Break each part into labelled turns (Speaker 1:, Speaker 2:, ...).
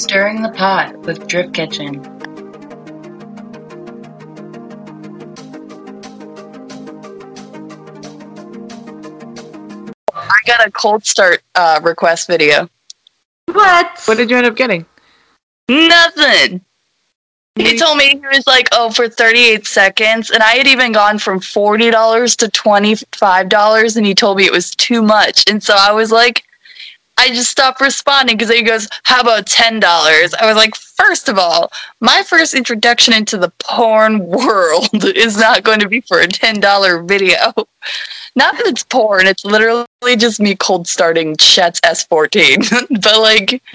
Speaker 1: Stirring the Pot with Drift Kitchen.
Speaker 2: I got a cold start uh, request video.
Speaker 3: What?
Speaker 4: What did you end up getting?
Speaker 2: Nothing. He told me he was like, oh, for 38 seconds. And I had even gone from $40 to $25, and he told me it was too much. And so I was like, I just stopped responding because he goes, How about $10? I was like, First of all, my first introduction into the porn world is not going to be for a $10 video. Not that it's porn, it's literally just me cold starting Chet's S14. but like,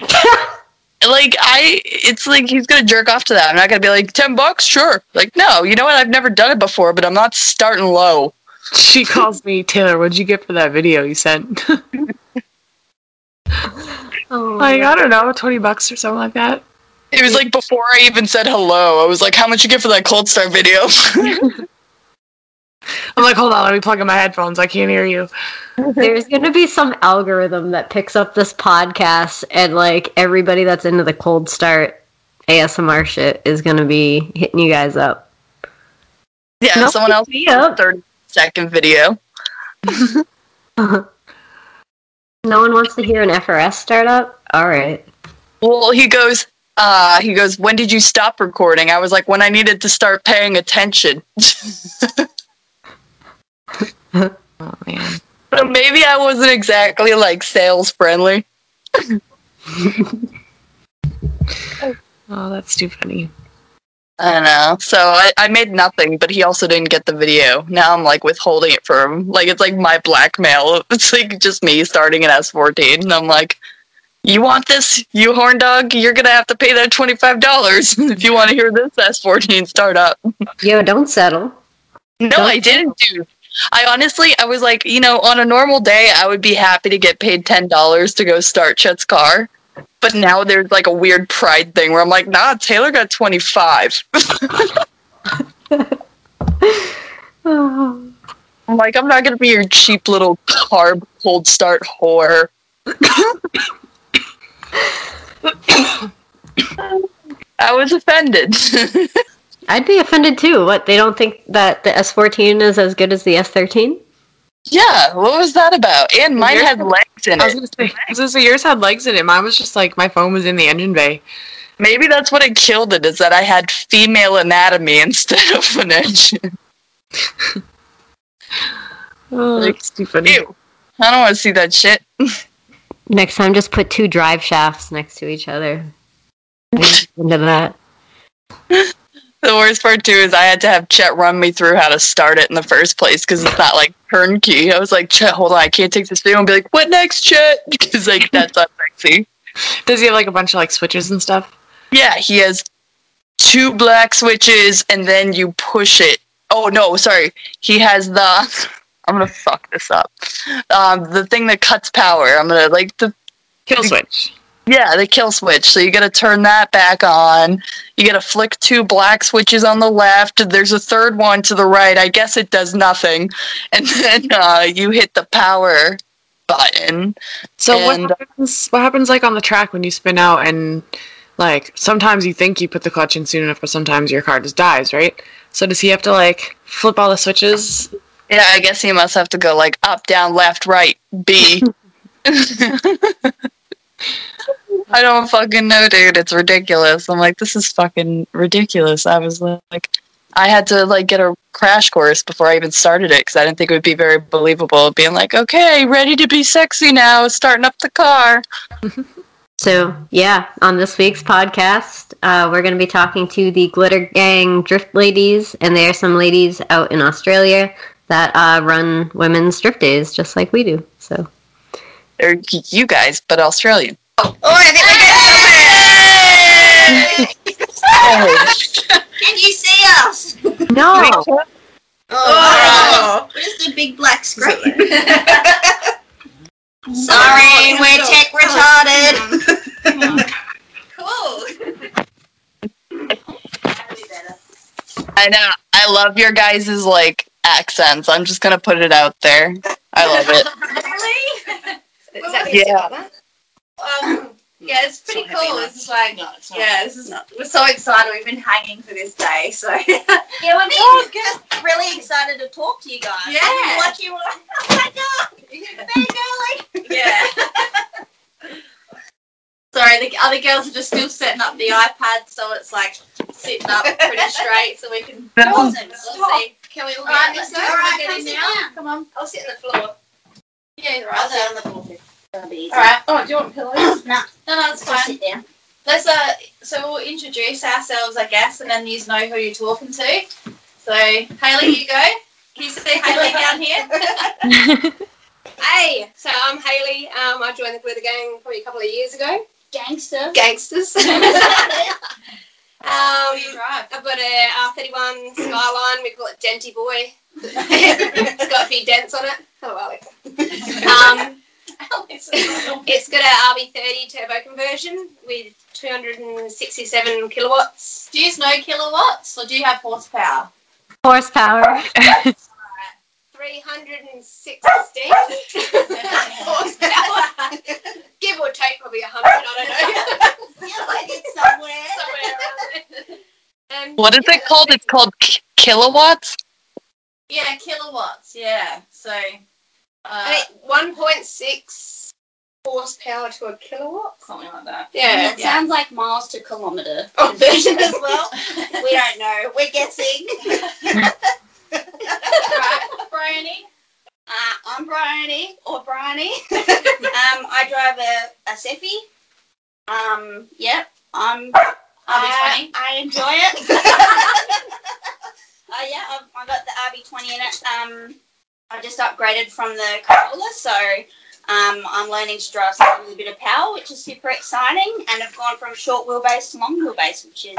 Speaker 2: like I, it's like he's gonna jerk off to that. I'm not gonna be like ten bucks, sure. Like no, you know what? I've never done it before, but I'm not starting low.
Speaker 4: She calls me Taylor. What'd you get for that video you sent?
Speaker 3: Oh,
Speaker 4: like I don't know, twenty bucks or something like that.
Speaker 2: It was like before I even said hello. I was like, "How much you get for that cold start video?"
Speaker 4: I'm like, hold on, let me plug in my headphones. I can't hear you.
Speaker 3: There's going to be some algorithm that picks up this podcast, and like everybody that's into the cold start ASMR shit is going to be hitting you guys up.
Speaker 2: yeah,
Speaker 3: No,
Speaker 2: someone else
Speaker 3: me up.
Speaker 2: thirty second video.
Speaker 3: no one wants to hear an FRS startup? All right.
Speaker 2: Well, he goes. Uh, he goes. When did you stop recording? I was like, when I needed to start paying attention.
Speaker 4: Oh man.
Speaker 2: So maybe I wasn't exactly like sales friendly.
Speaker 4: Oh, that's too funny.
Speaker 2: I don't know. So I, I made nothing, but he also didn't get the video. Now I'm like withholding it from him. Like it's like my blackmail. It's like just me starting an S14. And I'm like, you want this, you horn dog? You're going to have to pay that $25 if you want to hear this S14 startup.
Speaker 3: Yo, don't settle.
Speaker 2: No,
Speaker 3: Don't
Speaker 2: I didn't do. I honestly, I was like, you know, on a normal day, I would be happy to get paid $10 to go start Chet's car. But now there's like a weird pride thing where I'm like, nah, Taylor got 25.
Speaker 3: Oh.
Speaker 2: I'm like, I'm not gonna be your cheap little carb cold start whore. I was offended.
Speaker 3: I'd be offended too. What, they don't think that the S14 is as good as the S13?
Speaker 2: Yeah, what was that about? And mine
Speaker 4: Yours
Speaker 2: had
Speaker 4: had-
Speaker 2: legs in
Speaker 4: I was
Speaker 2: it.
Speaker 4: gonna say, I was gonna say yours had legs in it. Mine was just like my phone was in the engine bay.
Speaker 2: Maybe that's what it killed it, is that I had female anatomy instead of an engine.
Speaker 4: Oh, that's too funny.
Speaker 2: Ew. I don't want to see that shit.
Speaker 3: Next time, just put two drive shafts next to each other. Into that.
Speaker 2: The worst part too is I had to have Chet run me through how to start it in the first place because it's not like turnkey. I was like, Chet, hold on, I can't take this video and be like, what next, Chet? Because like that's not sexy.
Speaker 4: Does he have like a bunch of like switches and stuff?
Speaker 2: Yeah, he has two black switches and then you push it. Oh no, sorry. He has the I'm gonna fuck this up. Um the thing that cuts power. I'm gonna like the
Speaker 4: Kill switch.
Speaker 2: Yeah, the kill switch. So you gotta turn that back on. You gotta flick two black switches on the left. There's a third one to the right. I guess it does nothing. And then uh you hit the power button.
Speaker 4: So
Speaker 2: And-
Speaker 4: what happens? What happens like on the track when you spin out and like sometimes you think you put the clutch in soon enough, but sometimes your car just dies, right? So does he have to like flip all the switches?
Speaker 2: Yeah, I guess he must have to go like up, down, left, right, B. I don't fucking know, dude. It's ridiculous. I'm like, this is fucking ridiculous. I was like, I had to like get a crash course before I even started it because I didn't think it would be very believable. Being like, okay, ready to be sexy now, starting up the car.
Speaker 3: So, yeah, on this week's podcast, uh, we're going to be talking to the Glitter Gang Drift Ladies, and there are some ladies out in Australia that uh, run women's drift days just like we do. So,
Speaker 2: They're you guys, but Australian.
Speaker 5: Oh, I think
Speaker 2: Oh,
Speaker 5: Can you see us?
Speaker 3: no,
Speaker 5: Oh, oh, oh. where's the big black screen? Sorry, we're tech retarded. cool.
Speaker 2: I know. I love your guys' like accents. I'm just gonna put it out there. I love it.
Speaker 5: Really?
Speaker 6: Is that
Speaker 2: Yeah.
Speaker 5: Um, Yeah, it's pretty
Speaker 1: It's
Speaker 5: cool.
Speaker 1: enough.
Speaker 5: This like,
Speaker 1: No, it's
Speaker 5: yeah, this is we're so excited. We've been hanging for this day, so
Speaker 6: Yeah, we're
Speaker 5: Oh,
Speaker 6: just really excited to talk to you guys.
Speaker 5: Yeah.
Speaker 6: I've been watching you like, oh my god, fangirling.
Speaker 5: yeah. Sorry, the other girls are just still setting up the iPad, so it's like sitting up pretty straight, so we can.
Speaker 6: Awesome.
Speaker 5: We'll see. Can we all
Speaker 6: Alright,
Speaker 5: get
Speaker 6: let's
Speaker 5: this?
Speaker 6: go.
Speaker 5: All right, get
Speaker 6: come
Speaker 5: in now.
Speaker 6: down.
Speaker 5: Come on, I'll sit on the floor. Yeah, you're
Speaker 6: I'll sit on the floor too. That'll be easy.
Speaker 5: All right. Oh, do you want pillows?
Speaker 6: No,
Speaker 5: No, no, it's
Speaker 6: just
Speaker 5: fine.
Speaker 6: sit down.
Speaker 5: Let's uh, so we'll introduce ourselves, I guess, and then you know who you're talking to. So, Haley, you go. Can you see Haley down here?
Speaker 7: Hey, so I'm Haley. Um, I joined the Glitter Gang probably a couple of years ago.
Speaker 6: Gangster.
Speaker 7: Gangsters. um,
Speaker 5: What do you drive?
Speaker 7: I've got a R31 Skyline. We call it Denty Boy. it's got a few dents on it. Hello, Alex. Um, it's got a RB30 turbo conversion with 267 kilowatts.
Speaker 5: do you use no kilowatts, or do you have horsepower?
Speaker 3: Horsepower.
Speaker 7: 316 horsepower. Give or take probably 100, I don't know.
Speaker 6: Yeah, like it's somewhere.
Speaker 7: Somewhere around there. And
Speaker 2: What is it called? It's called k- kilowatts.
Speaker 5: Yeah, kilowatts. Yeah. So, uh,
Speaker 7: 1.6 horsepower to a kilowatt.
Speaker 5: something like that.
Speaker 7: Yeah.
Speaker 6: It sounds like miles to kilometre
Speaker 7: Oh.
Speaker 6: conversion as well. We don't know. We're guessing.
Speaker 5: right, Bryony.
Speaker 6: Uh, I'm Bryony or Bryony. um, I drive a, a Cephie. Um, yep. I'm. I,
Speaker 5: RB20.
Speaker 6: I enjoy it. uh, yeah, I've, I got the RB20 in it. Um, I just upgraded from the Corolla, so um, I'm learning to drive something with a bit of power, which is super exciting. And I've gone from short wheelbase to long wheelbase, which is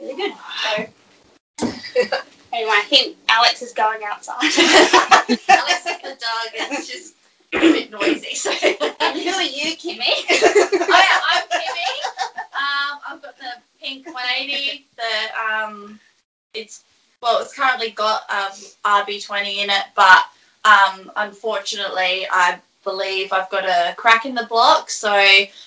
Speaker 6: really good. So anyway, I think Alex is going outside.
Speaker 5: Alex is the dog. It's just a bit noisy. So.
Speaker 6: and who are you, Kimmy?
Speaker 5: oh yeah, I'm Kimmy. Um, I've got the pink 180. The um, it's well, it's currently got um RB20 in it, but um, unfortunately, I believe I've got a crack in the block. So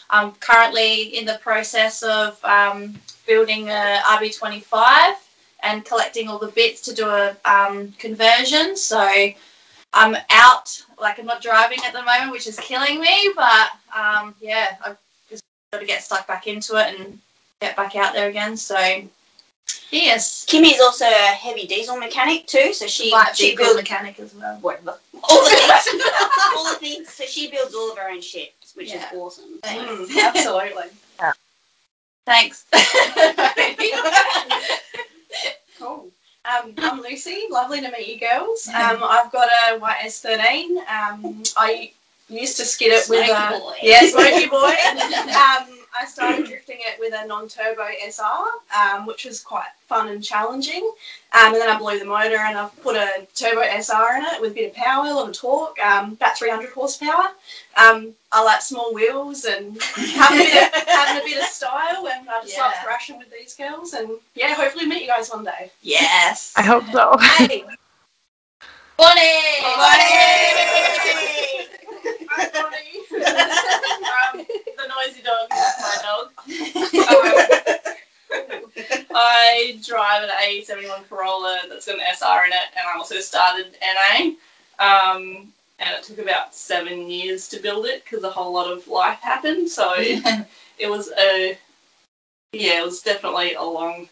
Speaker 5: I'm currently in the process of um, building a RB25 and collecting all the bits to do a um, conversion. So I'm out, like I'm not driving at the moment, which is killing me. But um, yeah, I've just got to get stuck back into it and get back out there again. So yes,
Speaker 6: Kimmy is also a heavy diesel mechanic too, so she
Speaker 5: like
Speaker 6: she builds
Speaker 5: mechanic as well.
Speaker 6: whatever all the things, all the things. So she builds all of her own ships, which
Speaker 5: Yeah.
Speaker 6: is awesome.
Speaker 5: Thanks.
Speaker 7: Absolutely.
Speaker 5: Thanks.
Speaker 8: Cool. Um, I'm Lucy. Lovely to meet you girls. Um, I've got a YS13. Um, I used to skid it with a
Speaker 6: boy.
Speaker 8: yeah, smoky boy. um, I started drifting it with a non-turbo SR, um, which was quite fun and challenging. Um, and then I blew the motor and I've put a turbo SR in it with a bit of power, a lot of torque, um, about 300 horsepower. Um, I like small wheels and having a bit of, having a bit of style, and I just love
Speaker 5: Yeah.
Speaker 8: thrashing with these girls. And yeah, hopefully meet you guys one day.
Speaker 5: yes.
Speaker 4: I hope so.
Speaker 8: Hey,
Speaker 5: Bonnie.
Speaker 8: Hi, Bonnie. Um, the noisy dog is my dog. Um, I drive an A71 Corolla that's got an SR in it, and I also started NA. Um, and it took about seven years to build it because a whole lot of life happened. So it, it was a yeah, it was definitely a long, long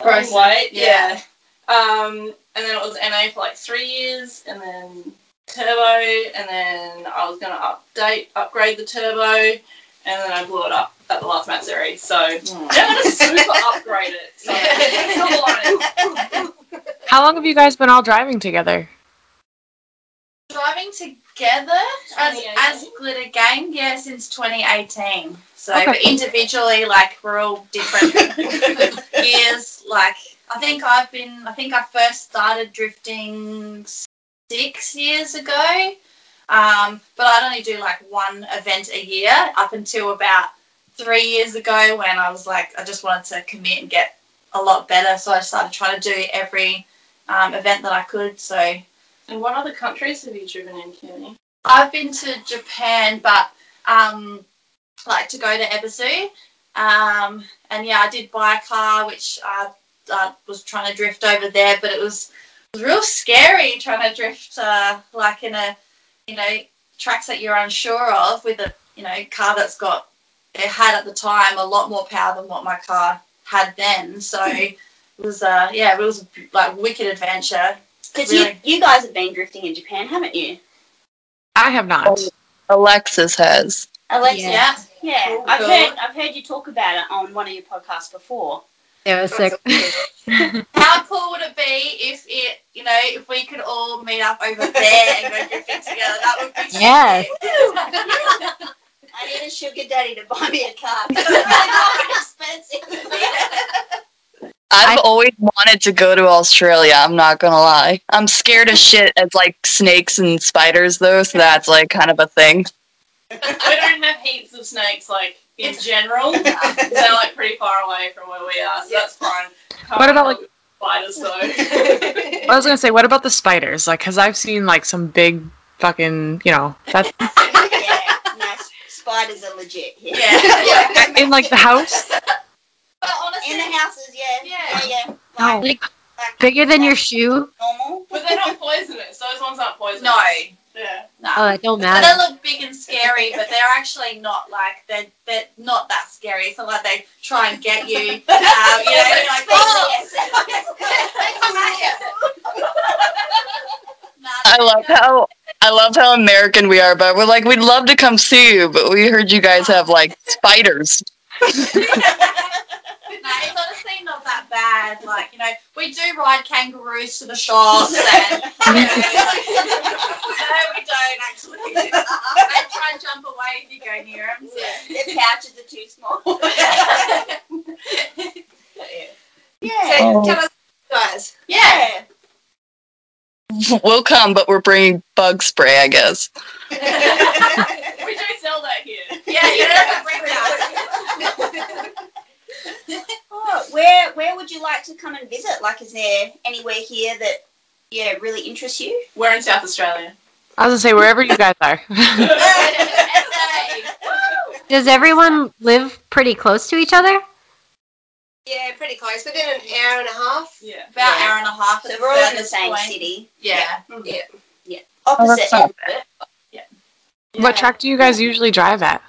Speaker 5: Process,
Speaker 8: wait.
Speaker 5: yeah.
Speaker 8: Yeah. Um, and then it was NA for like three years, and then turbo, and then I was going to update, upgrade the turbo, and then I blew it up at the last Mat series. So hmm. I'm going to super upgrade it. So.
Speaker 4: How long have you guys been all driving together?
Speaker 5: Driving together as, as Glitter Gang, yeah, since 2018. So,
Speaker 4: Okay.
Speaker 5: but individually, like we're all different years. Like I think I've been, I think I first started drifting six years ago. Um, but I'd only do like one event a year up until about three years ago when I was like, I just wanted to commit and get a lot better. So I started trying to do every um, event that I could. So
Speaker 8: And what other countries have you driven in, Kenny?
Speaker 5: I've been to Japan, but um, like to go to Ebisu. Um, and yeah, I did buy a car, which I, I was trying to drift over there, but it was, it was real scary trying to drift uh, like in a, you know, tracks that you're unsure of with a, you know, car that's got, it had at the time a lot more power than what my car had then. So it was, uh, yeah, it was like wicked adventure.
Speaker 6: Because
Speaker 5: Really?
Speaker 6: you, you guys have been drifting in Japan, haven't you?
Speaker 4: I have not.
Speaker 2: Alexis has.
Speaker 6: Alexis,
Speaker 3: Yeah.
Speaker 6: yeah.
Speaker 5: Cool.
Speaker 6: I've
Speaker 5: Cool.
Speaker 6: heard I've heard you talk about it on one of your podcasts before.
Speaker 3: It was sick.
Speaker 5: How cool would it be if it, you know, if we could all meet up over there and go drifting together? That would be so
Speaker 3: Yes.
Speaker 5: sick.
Speaker 6: I need a sugar daddy to buy me a car. Expensive.
Speaker 2: I've always wanted to go to Australia. I'm not gonna lie. I'm scared as shit of like snakes and spiders though, so that's like kind of a thing.
Speaker 8: we don't have heaps of snakes like in general. They're like pretty far away from where we are, so that's fine.
Speaker 4: What about, like-
Speaker 8: spiders though?
Speaker 4: I was gonna say, what about the spiders? Like, cause I've seen like some big fucking, you know, that's
Speaker 6: yeah, no, spiders are legit. Yeah.
Speaker 5: Yeah.
Speaker 4: in like the house,
Speaker 5: But honestly,
Speaker 6: In the houses, yeah.
Speaker 5: Yeah.
Speaker 6: Yeah, yeah.
Speaker 4: Oh.
Speaker 6: Like,
Speaker 3: Like bigger than your shoe.
Speaker 6: normal.
Speaker 8: but they're not poisonous. Those ones aren't poisonous.
Speaker 5: no,
Speaker 8: Yeah.
Speaker 5: no.
Speaker 3: Oh, it don't matter.
Speaker 5: They look big and scary, but they're actually not like they're they're not that scary. It's not like they try and get you. Um, you know, you're like, oh, Nah,
Speaker 2: I love how I love how American we are, but we're like we'd love to come see you, but we heard you guys have like spiders.
Speaker 5: No, it's honestly not that bad. Like, you know, we do ride kangaroos to the shops and you know, no, we don't actually. They try and jump away if you go near them.
Speaker 6: Their pouches are too small. yeah.
Speaker 2: Um,
Speaker 7: tell us, guys.
Speaker 5: yeah.
Speaker 2: We'll come, but we're bringing bug spray, I guess.
Speaker 8: We do sell that here.
Speaker 5: Yeah, you don't have to bring that.
Speaker 6: Oh, where where would you like to come and visit? Like, is there anywhere here that yeah really interests you?
Speaker 8: We're in South Australia.
Speaker 4: I was gonna say wherever you guys are.
Speaker 3: Does everyone live pretty close to each other?
Speaker 7: Yeah, pretty close. Within an hour and a half.
Speaker 8: Yeah.
Speaker 5: About an hour and a half.
Speaker 6: So we're all in the same
Speaker 5: point.
Speaker 6: city.
Speaker 5: Yeah.
Speaker 6: yeah, mm-hmm.
Speaker 2: oh, that's not
Speaker 6: end of it.
Speaker 4: What track do you guys usually drive at?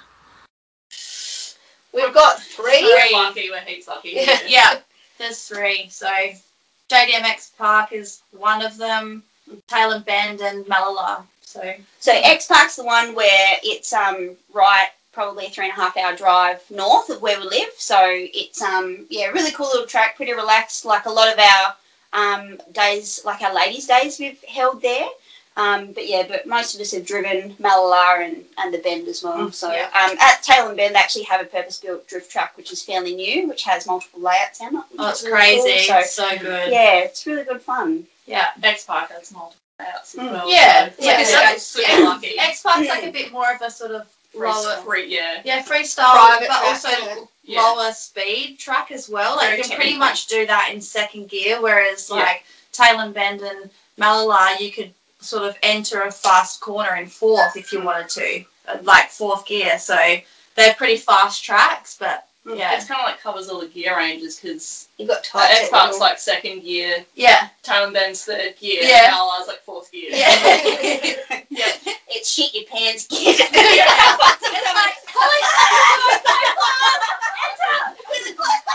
Speaker 7: We've got three.
Speaker 8: We're lucky. We're heaps lucky.
Speaker 7: Yeah.
Speaker 5: Yeah, there's three. So JDMX Park is one of them, Tailem Bend and Mallala. So
Speaker 6: So X Park's the one where it's um right probably a three and a half hour drive north of where we live. So it's um yeah really cool little track, pretty relaxed. Like a lot of our um days, like our ladies' days, we've held there. Um, but yeah, but most of us have driven Mallala and, and the Bend as well. So
Speaker 5: yeah.
Speaker 6: um, at Taylor and Bend, they actually have a purpose-built drift track, which is fairly new, which has multiple layouts in it.
Speaker 5: oh, it's
Speaker 6: is really cool.
Speaker 5: crazy.
Speaker 6: So
Speaker 5: It's so good.
Speaker 6: yeah, it's really good fun.
Speaker 5: Yeah.
Speaker 8: X Park has multiple layouts as
Speaker 6: Mm.
Speaker 8: well.
Speaker 5: Yeah,
Speaker 8: So
Speaker 5: yeah,
Speaker 8: it's
Speaker 5: yeah.
Speaker 8: like super lucky.
Speaker 5: X Park's like a bit more of a sort of lower.
Speaker 8: Free, yeah.
Speaker 5: Yeah, freestyle,
Speaker 7: Private
Speaker 5: but
Speaker 7: track,
Speaker 5: also
Speaker 7: yeah.
Speaker 8: Yeah.
Speaker 5: lower speed track as well. Like
Speaker 8: Very
Speaker 5: you can pretty much do that in second gear, whereas
Speaker 8: Yeah.
Speaker 5: like Tailem Bend and Mallala, you could sort of enter a fast corner in fourth if you wanted to, uh, like fourth gear. So they're pretty fast tracks, but yeah,
Speaker 8: It's kind of like covers all the gear ranges because
Speaker 6: You got
Speaker 8: uh,
Speaker 6: tight.
Speaker 8: X Park's like second gear,
Speaker 5: yeah,
Speaker 8: Tailem Bend's third gear,
Speaker 5: Yeah.
Speaker 8: and Mallala's like fourth gear.
Speaker 5: yeah.
Speaker 6: yeah. It's shit your pants kid.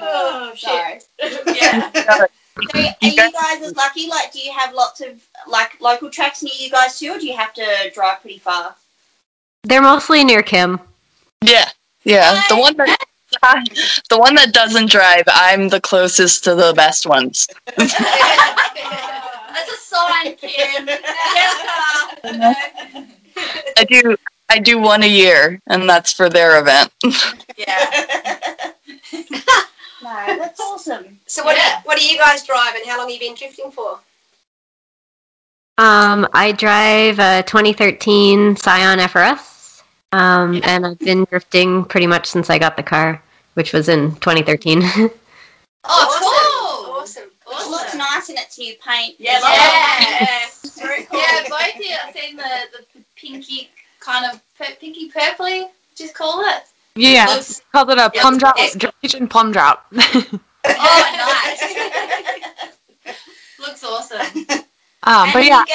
Speaker 5: oh
Speaker 6: Sorry.
Speaker 5: Yeah.
Speaker 6: So are you guys as lucky? Like, do you have lots of like local tracks near you guys too, or do you have to drive pretty far?
Speaker 3: They're mostly near Kim.
Speaker 2: Yeah, yeah. The one that the one that doesn't drive, I'm the closest to the best ones.
Speaker 5: That's a sign, Kim.
Speaker 2: I do I do one a year, and that's for their event.
Speaker 5: yeah.
Speaker 6: No, that's awesome.
Speaker 7: So what?
Speaker 5: Yeah.
Speaker 7: What do you guys drive, and how long have you been drifting for?
Speaker 3: Um, I drive a 2013 Scion FRS, um, and I've been drifting pretty much since I got the car, which was in 2013.
Speaker 5: Oh, cool.
Speaker 7: Awesome.
Speaker 6: It looks nice in its new paint.
Speaker 5: Yeah,
Speaker 6: as well.
Speaker 5: yeah.
Speaker 8: very cool.
Speaker 5: Yeah, both of you. I've seen the, the pinky kind of per- pinky purpley. Just call it.
Speaker 4: Yeah,
Speaker 5: Looks-
Speaker 4: called it a
Speaker 5: Yeah,
Speaker 4: plum drop,
Speaker 5: it's-
Speaker 4: drip kitchen plum drop.
Speaker 5: Oh, nice. Looks awesome.
Speaker 4: um, but yeah,
Speaker 6: you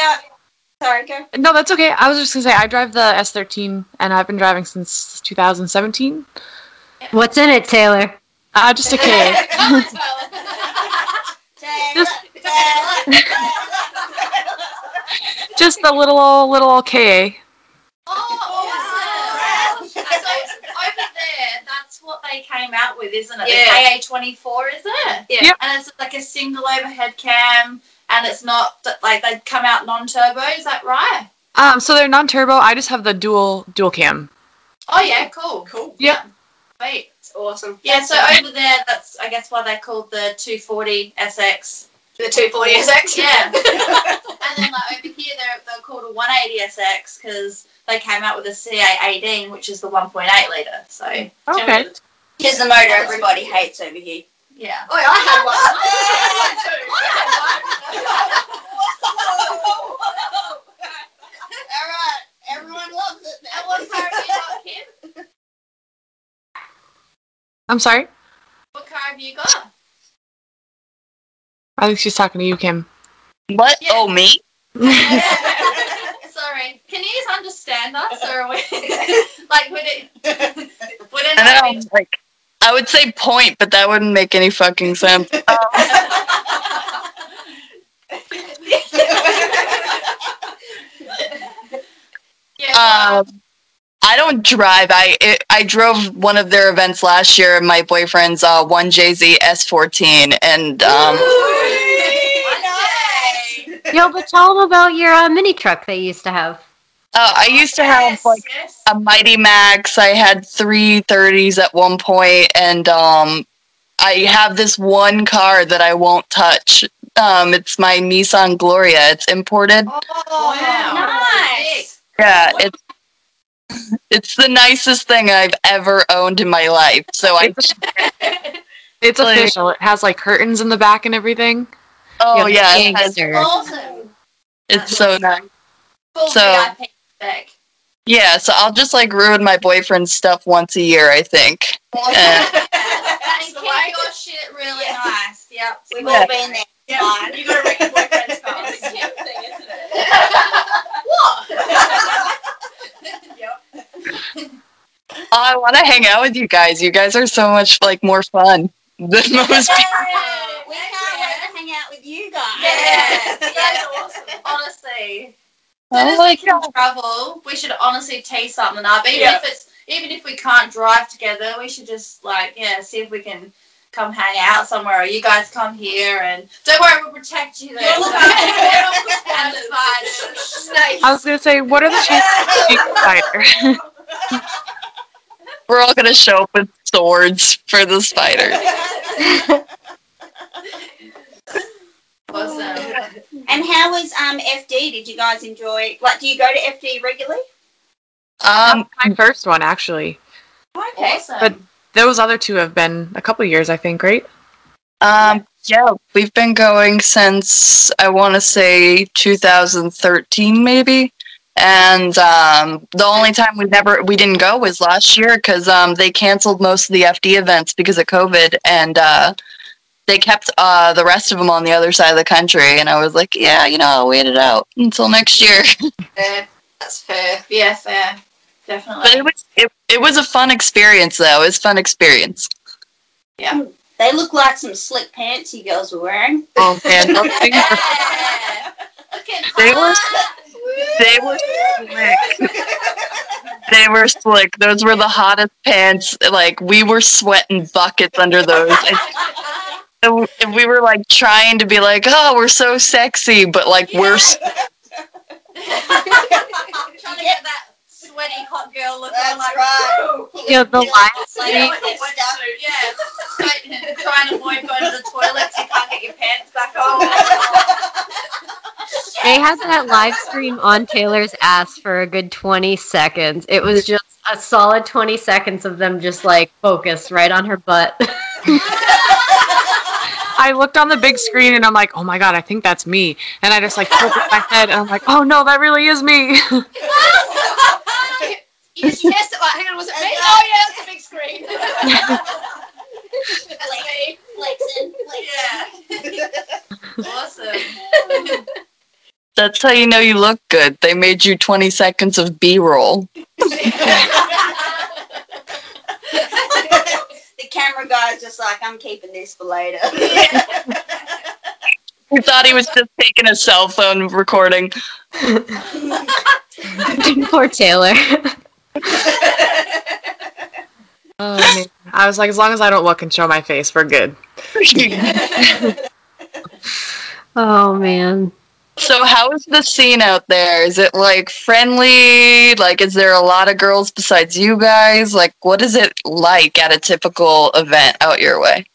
Speaker 6: Sorry, go.
Speaker 4: no, that's okay. I was just gonna say I drive the S13, and I've been driving since 2017.
Speaker 3: What's in it, Taylor?
Speaker 4: Uh, just a K. Just- just the little old little old K.
Speaker 5: Oh, awesome. So there, that's what they came out with, isn't it?
Speaker 7: Yeah.
Speaker 5: The KA24, is it?
Speaker 7: Yeah.
Speaker 4: Yep.
Speaker 5: And it's like a single overhead cam, and it's not like they come out non-turbo. Is that right?
Speaker 4: Um, so they're non-turbo. I just have the dual dual cam.
Speaker 5: Oh yeah, cool.
Speaker 8: Cool.
Speaker 4: Yeah.
Speaker 5: Sweet.
Speaker 7: It's awesome.
Speaker 5: Yeah, so over there, that's I guess why they called the 240 SX.
Speaker 7: The 240 SX.
Speaker 5: Yeah. and then like over here, they're, they're called a 180 SX because they came out with a CA18, which is the 1.8 liter. So
Speaker 4: Okay.
Speaker 6: Here's the motor everybody hates over here.
Speaker 5: yeah.
Speaker 7: Oh, I had one.
Speaker 6: All right, everyone loves it
Speaker 5: And what car have you got, Kim?
Speaker 4: I'm sorry.
Speaker 5: What car have you got?
Speaker 4: I think she's talking to you, Kim.
Speaker 2: What?
Speaker 5: Yeah.
Speaker 2: Oh, me?
Speaker 5: Sorry, can you just understand us, or are we like would it? Would it
Speaker 2: I
Speaker 5: not
Speaker 2: know. Like, I would say point, but that wouldn't make any fucking sense.
Speaker 5: yeah.
Speaker 2: Um, I don't drive. I it, I drove one of their events last year. My boyfriend's uh, one JZ S14, and um,
Speaker 6: Nice.
Speaker 3: Yo, but tell them about your uh, mini truck they used to have.
Speaker 2: uh, I used to have
Speaker 5: yes,
Speaker 2: like
Speaker 5: yes.
Speaker 2: a Mighty Max. I had three 30s at one point, and um, I have this one car that I won't touch. Um, it's my Nissan Gloria. It's imported.
Speaker 5: Oh,
Speaker 6: Nice.
Speaker 2: Yeah, it's it's the nicest thing I've ever owned in my life. So I
Speaker 4: It's
Speaker 2: Like-
Speaker 4: official. It has like curtains in the back and everything.
Speaker 2: Oh yeah, it has-
Speaker 3: Gangster.
Speaker 5: Awesome.
Speaker 2: it's so nice.
Speaker 5: Full
Speaker 2: So- Yeah, so I'll just like ruin my boyfriend's stuff once a year, I think.
Speaker 5: Awesome.
Speaker 2: Yeah.
Speaker 5: and keep your shit really
Speaker 6: Yeah.
Speaker 5: nice. Yep.
Speaker 6: We've
Speaker 2: Yeah.
Speaker 6: all been there.
Speaker 8: Yeah, you gotta rent your boyfriend's car.
Speaker 5: It's a cute thing, isn't it? What? Yep.
Speaker 2: Oh, I want to hang out with you guys. You guys are so much like more fun than most people.
Speaker 6: We can't wait to hang out with you guys.
Speaker 5: Yeah, that's awesome. Honestly,
Speaker 2: Oh
Speaker 5: soon as
Speaker 2: my
Speaker 5: we can travel, we should honestly tee something up. Even
Speaker 8: Yeah.
Speaker 5: if it's even if we can't drive together, we should just like yeah, see if we can come hang out somewhere. Or you guys come here and don't worry, we'll protect you there.
Speaker 8: You'll
Speaker 5: So,
Speaker 8: look after
Speaker 5: we're.
Speaker 4: I was gonna say, what are the chances of spider?
Speaker 2: We're all gonna show up with swords for the spiders.
Speaker 5: Awesome.
Speaker 6: And how was um FD? Did you guys enjoy? Like, do you go to FD regularly?
Speaker 2: Um,
Speaker 4: My first one, actually.
Speaker 6: Okay.
Speaker 5: Awesome.
Speaker 4: But- Those other two have been a couple years, I think, right?
Speaker 2: um, yeah, we've been going since I want to say 2013, maybe. And um, the only time we never we didn't go was last year because um, they canceled most of the FD events because of COVID, and uh, they kept uh, the rest of them on the other side of the country. And I was like, yeah, you know, I'll wait it out until next year.
Speaker 5: fair. That's fair. Yeah, fair. Definitely.
Speaker 2: but it was it, it was a fun experience though. It was a fun experience. Yeah.
Speaker 6: They look like some slick pants you girls were wearing.
Speaker 4: Oh man, those things are-
Speaker 5: Yeah. Looking
Speaker 2: They were-
Speaker 5: hot.
Speaker 2: They were slick. They were slick. Those were the hottest pants. Like we were sweating buckets under those. And and we were like trying to be like, oh, we're so sexy, but like we're s-
Speaker 5: Trying to get that sweaty hot girl look.
Speaker 6: That's
Speaker 5: like,
Speaker 6: right.
Speaker 5: "Woo."
Speaker 3: Yo, the live
Speaker 5: Like,
Speaker 3: stream.
Speaker 5: yeah, trying to avoid going to the toilet so you can't get your pants back on.
Speaker 3: They had that live stream on Taylor's ass for a good 20 seconds. It was just a solid 20 seconds of them just like focused right on her butt.
Speaker 4: I looked on the big screen and I'm like, oh my god, I think that's me. And I just like tilted my head and I'm like, oh no, that really is me.
Speaker 7: you just guessed it like, hang on, was it me? Oh yeah, that's the big screen.
Speaker 6: Flexing, flexing.
Speaker 8: Yeah. awesome.
Speaker 2: That's how you know you look good. They made you 20 seconds of B roll.
Speaker 6: the camera guy's just like, I'm keeping this for later.
Speaker 2: He thought he was just taking a cell phone recording.
Speaker 3: Poor Taylor.
Speaker 4: oh, man. I was like, as long as I don't look and show my face, we're good.
Speaker 3: oh man.
Speaker 2: So how is the scene out there? Is it like friendly? Like is there a lot of girls besides you guys? Like what is it like at a typical event out your way?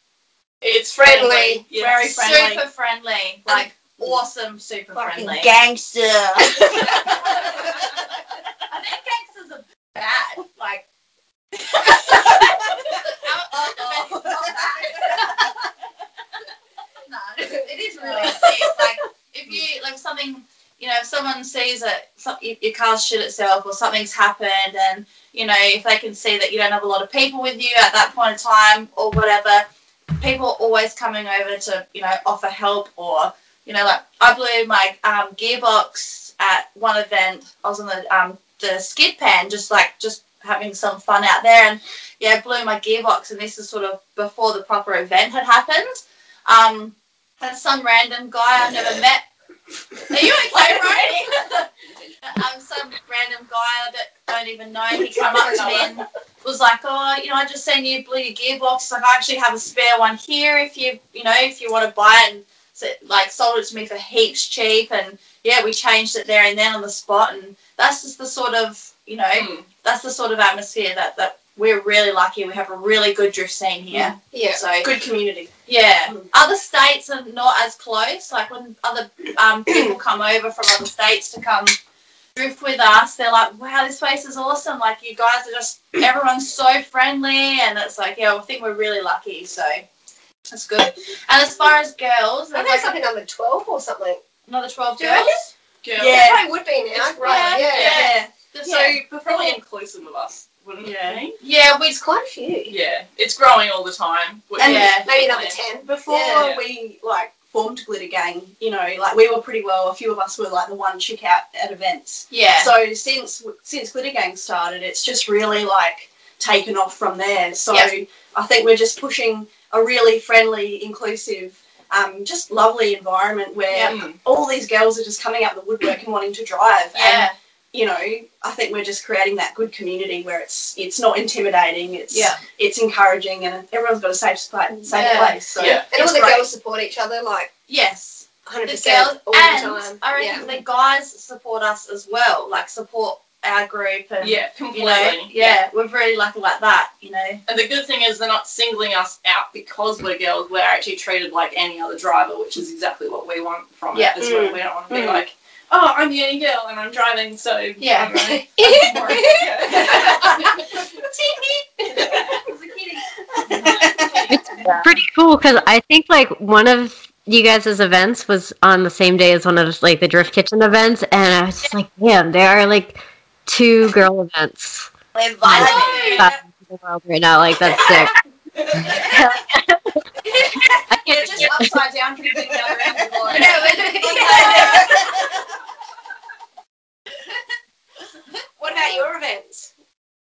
Speaker 8: It's
Speaker 7: Friendly.
Speaker 8: friendly. Very friendly.
Speaker 5: Super friendly. Like awesome, super
Speaker 6: Fucking
Speaker 5: friendly.
Speaker 6: gangster.
Speaker 5: I think gangsters are bad. Like no, it is really sick. Like if you like something, you know, if someone sees that your car's shit itself or something's happened, and you know, if they can see that you don't have a lot of people with you at that point in time or whatever, people are always coming over to you know offer help or you know like I blew my um, gearbox at one event. I was on the um, the skid pan, just like just having some fun out there, and yeah, I blew my gearbox. And this is sort of before the proper event had happened. Um, and some random guy I've never met. Are you okay, Brody? um, some random guy that I don't even know. He came up to me and was like, "Oh, you know, I just seen you blew your gearbox. Like, I actually have a spare one here. If you, you know, if you want to buy it." And so, like, sold it to me for heaps cheap. And yeah, we changed it there and then on the spot. And that's just the sort of, you know,
Speaker 8: Mm.
Speaker 5: that's the sort of atmosphere that that we're really lucky. We have a really good drift scene here.
Speaker 7: Yeah.
Speaker 5: So
Speaker 8: Good community.
Speaker 5: yeah,
Speaker 8: Mm.
Speaker 5: other states are not as close. Like when other um, people come over from other states to come drift with us, they're like, "Wow, this place is awesome! Like you guys are just everyone's so friendly." And it's like, yeah, I think we're really lucky. So that's good. And as far as girls,
Speaker 7: I
Speaker 5: there's
Speaker 7: know
Speaker 5: like
Speaker 7: something number 12 or something.
Speaker 5: another twelve
Speaker 7: Do you
Speaker 5: girls.
Speaker 8: Girls.
Speaker 7: It
Speaker 6: Yeah.
Speaker 7: probably would be now. Right, yeah.
Speaker 5: yeah,
Speaker 8: So
Speaker 5: yeah.
Speaker 8: we're probably inclusive of us, wouldn't
Speaker 5: Yeah.
Speaker 8: it?
Speaker 5: Yeah, we
Speaker 7: It's quite a few.
Speaker 8: Yeah. It's growing all the time.
Speaker 5: And- yeah.
Speaker 7: Maybe number 10.
Speaker 9: Before
Speaker 8: Yeah.
Speaker 9: we like formed Glitter Gang, you know, like we were pretty well. A few of us were like the one chick out at events.
Speaker 5: yeah.
Speaker 9: So since since Glitter Gang started, it's just really like taken off from there. So
Speaker 5: Yeah.
Speaker 9: I think we're just pushing a really friendly, inclusive, um, just lovely environment where all these girls are just coming out of the woodwork and wanting to drive. And
Speaker 5: yeah,
Speaker 9: you know, I think we're just creating that good community where it's it's not intimidating. It's
Speaker 5: Yeah.
Speaker 9: it's encouraging, and everyone's got a safe spot, safe
Speaker 5: Yeah.
Speaker 9: place. So
Speaker 8: Yeah.
Speaker 7: And all the
Speaker 9: great.
Speaker 7: girls support each other like
Speaker 5: yes.
Speaker 7: 100%
Speaker 5: the
Speaker 7: all
Speaker 5: and
Speaker 7: the time.
Speaker 5: I reckon the guys support us as well, like support our group and
Speaker 8: Yeah,
Speaker 5: you
Speaker 8: completely.
Speaker 5: know, yeah, we're very lucky like that, you know.
Speaker 8: And the good thing is they're not singling us out because we're girls. We're actually treated like any other driver, which is exactly what we want from
Speaker 5: Yeah.
Speaker 8: it. As well.
Speaker 9: Mm.
Speaker 8: We don't want to be
Speaker 9: Mm.
Speaker 8: like, oh, I'm the only girl and I'm driving, so
Speaker 5: Yeah.
Speaker 8: I'm right. I'm more- yeah.
Speaker 3: Pretty cool because I think like one of you guys' events was on the same day as one of like the Drift Kitchen events, and I was just like, damn, there are like two girl events
Speaker 6: We're
Speaker 5: I
Speaker 6: vibing.
Speaker 5: know.
Speaker 3: in the world right now. Like that's sick. I
Speaker 8: Yeah,
Speaker 3: can't
Speaker 8: just upside down, connecting the other end of the line.
Speaker 7: What about your events?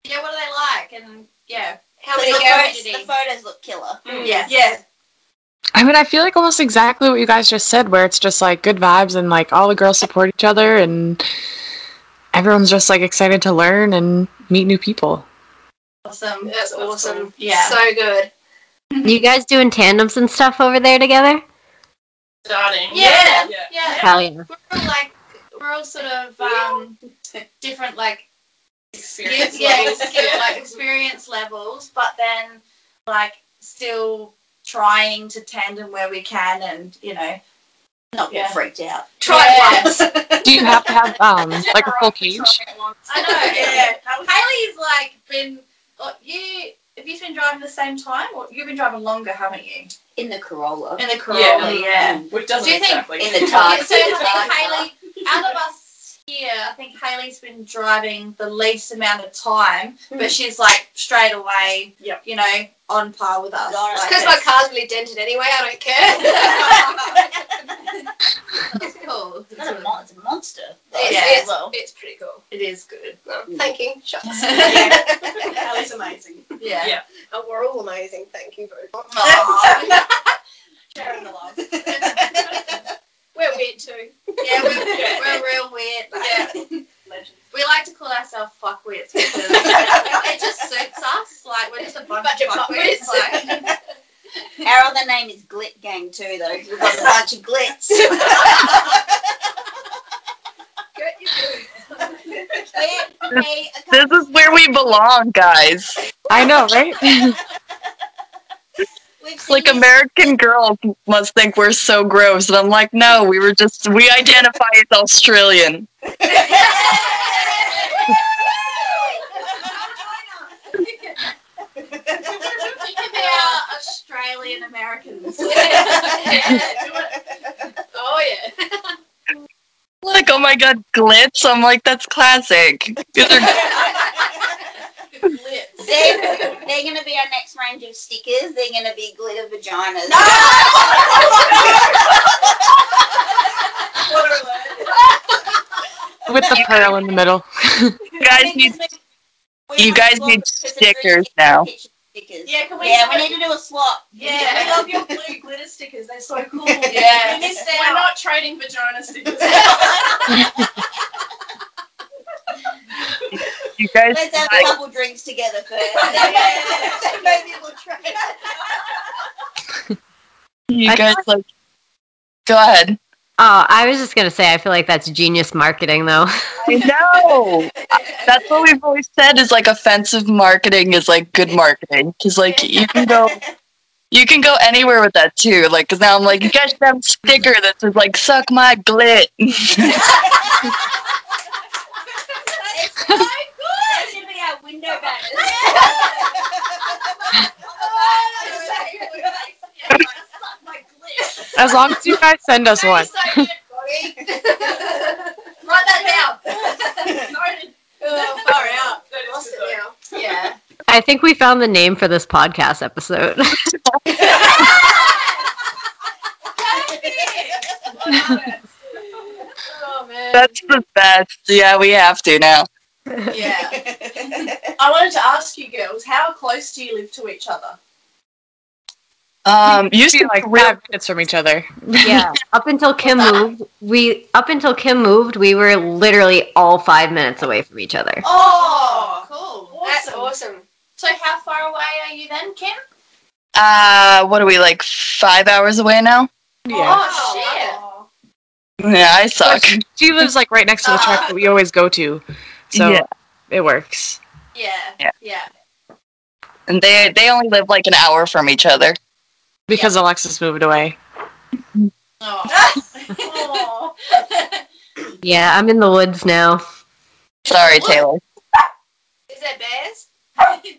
Speaker 5: Yeah, what are they like? And yeah,
Speaker 7: How
Speaker 6: The
Speaker 7: many
Speaker 6: photos,
Speaker 7: girls?
Speaker 6: the photos look killer.
Speaker 8: Mm.
Speaker 5: yeah,
Speaker 9: Yeah,
Speaker 4: I mean, I feel like almost exactly what you guys just said, where it's just like good vibes and like all the girls support each other and everyone's just like excited to learn and meet new people.
Speaker 5: awesome.
Speaker 7: That's
Speaker 8: That's
Speaker 7: awesome.
Speaker 8: cool.
Speaker 5: Yeah.
Speaker 7: So good.
Speaker 3: you guys doing tandems and stuff over there together?
Speaker 8: Starting.
Speaker 5: Yeah,
Speaker 8: Yeah.
Speaker 5: yeah.
Speaker 3: Hell yeah.
Speaker 5: We're all like we're all sort of um different like
Speaker 8: Experience.
Speaker 5: yeah,
Speaker 8: levels.
Speaker 5: skill, like experience levels, but then like still trying to tandem where we can and you know
Speaker 6: Not get
Speaker 5: Yeah.
Speaker 6: freaked out.
Speaker 7: Try
Speaker 5: Yeah.
Speaker 7: it once.
Speaker 4: Do you have to have um like a full cage?
Speaker 5: I know, yeah. Haley's like been, oh, you have you been driving the same time, or you've been driving longer, haven't you?
Speaker 6: In the Corolla.
Speaker 5: In the Corolla,
Speaker 8: Yeah.
Speaker 5: yeah.
Speaker 8: Which doesn't
Speaker 5: Do you think
Speaker 8: exactly.
Speaker 6: In the Tart.
Speaker 5: so I think Haley, out of us here, I think Haley's been driving the least amount of time, hmm. but she's like straight away,
Speaker 8: Yep.
Speaker 5: you know, on par with us.
Speaker 6: Donna.
Speaker 5: Like
Speaker 7: Because my car's really dented anyway, I don't care.
Speaker 5: It's cool.
Speaker 6: It's a, mon- it's a monster.
Speaker 7: It's,
Speaker 5: Yeah,
Speaker 7: it's,
Speaker 5: well.
Speaker 7: it's pretty cool.
Speaker 5: It is good.
Speaker 7: No, hmm. thank you. Shucks.
Speaker 8: Allie's amazing.
Speaker 5: Yeah.
Speaker 8: Yeah.
Speaker 7: Oh, we're all amazing. Thank you very much.
Speaker 8: Sharing the love.
Speaker 7: We're weird too.
Speaker 5: yeah, we're, we're real weird.
Speaker 8: Yeah. Legends.
Speaker 5: We like to call ourselves fuckwits because it just suits us. Like we're just a bunch,
Speaker 7: Bunch
Speaker 5: of
Speaker 7: of
Speaker 5: fuckwits.
Speaker 7: fuckwits.
Speaker 5: Like,
Speaker 6: Our other name is Glit Gang too, though. We've got a bunch of glits.
Speaker 7: Good, you
Speaker 6: Hey, hey, a
Speaker 2: This is where we belong, guys.
Speaker 4: I know, right?
Speaker 6: We've seen
Speaker 2: Like American girls must think we're so gross, and I'm like, no, we were just we identify as Australian.
Speaker 5: we can be our Australian Americans.
Speaker 7: Oh yeah.
Speaker 2: Like, oh my god, glitz. I'm like, that's classic.
Speaker 6: They're, they're going to be our next range of stickers. They're going to be glitter vaginas.
Speaker 4: With the pearl in the middle.
Speaker 2: you guys need you guys need stickers now.
Speaker 6: Stickers.
Speaker 8: Yeah, can we
Speaker 6: Yeah, we need to do a swap.
Speaker 8: Yeah, we love your blue glitter stickers. They're so cool.
Speaker 5: Yeah.
Speaker 8: We missed out. We're not trading vagina stickers.
Speaker 2: You guys
Speaker 6: Let's have a
Speaker 2: like,
Speaker 6: couple drinks together first. Maybe we'll try.
Speaker 2: you guys like go ahead.
Speaker 3: Oh, I was just gonna say, I feel like that's genius marketing, though.
Speaker 2: I know. That's what we've always said is like offensive marketing is like good marketing. Cause like you can go you can go anywhere with that too. Like, cause now I'm like, you guys should have a sticker that says like "suck my glit."
Speaker 6: It's so good. That should be our window banners.
Speaker 4: As long as you guys send us one.
Speaker 5: Write that down.
Speaker 8: Oh, far out.
Speaker 7: Lost it now.
Speaker 5: Yeah.
Speaker 3: I think we found the name for this podcast episode.
Speaker 7: Man.
Speaker 2: That's the best. Yeah, we have to now.
Speaker 5: Yeah.
Speaker 8: I wanted to ask you girls, how close do you live to each other?
Speaker 2: Um, used
Speaker 4: Be
Speaker 2: to
Speaker 4: like
Speaker 2: real
Speaker 4: five minutes from each other.
Speaker 3: yeah. Up until Kim moved, we up until Kim moved, we were literally all five minutes away from each other.
Speaker 5: Oh, cool.
Speaker 7: That's
Speaker 8: Awesome.
Speaker 7: awesome.
Speaker 5: So how far away are you then, Kim?
Speaker 2: uh, what are we like five hours away now?
Speaker 4: Yeah.
Speaker 5: Oh,
Speaker 2: Yeah, I suck.
Speaker 4: She lives like right next to the truck that we always go to. So
Speaker 2: Yeah.
Speaker 4: it works.
Speaker 5: Yeah.
Speaker 2: Yeah.
Speaker 5: Yeah.
Speaker 2: And they they only live like an hour from each other.
Speaker 4: Because Alexis moved away.
Speaker 5: Oh.
Speaker 3: Yeah, I'm in the woods now.
Speaker 2: Sorry, Taylor.
Speaker 7: Is there bears?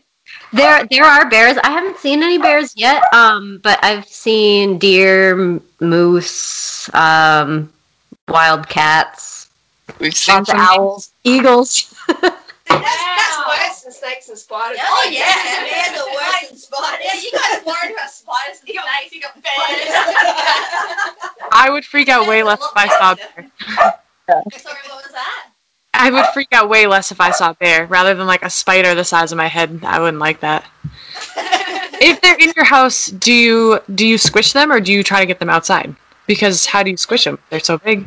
Speaker 3: There, there are bears. I haven't seen any bears yet. Um, but I've seen deer, moose, um, wild cats,
Speaker 2: We've seen
Speaker 3: lots of owls, eagles.
Speaker 7: That's, that's worse than snakes and spiders.
Speaker 5: Oh, yeah.
Speaker 6: They're the worst in spiders.
Speaker 5: Yeah, you guys are worried about spiders and snakes. You got bears.
Speaker 4: I would freak out way less if I saw a bear.
Speaker 5: Sorry, what was that?
Speaker 4: I would freak out way less if I saw a bear rather than like a spider the size of my head. I wouldn't like that. If they're in your house, do you do you squish them or do you try to get them outside? Because how do you squish them? They're so big.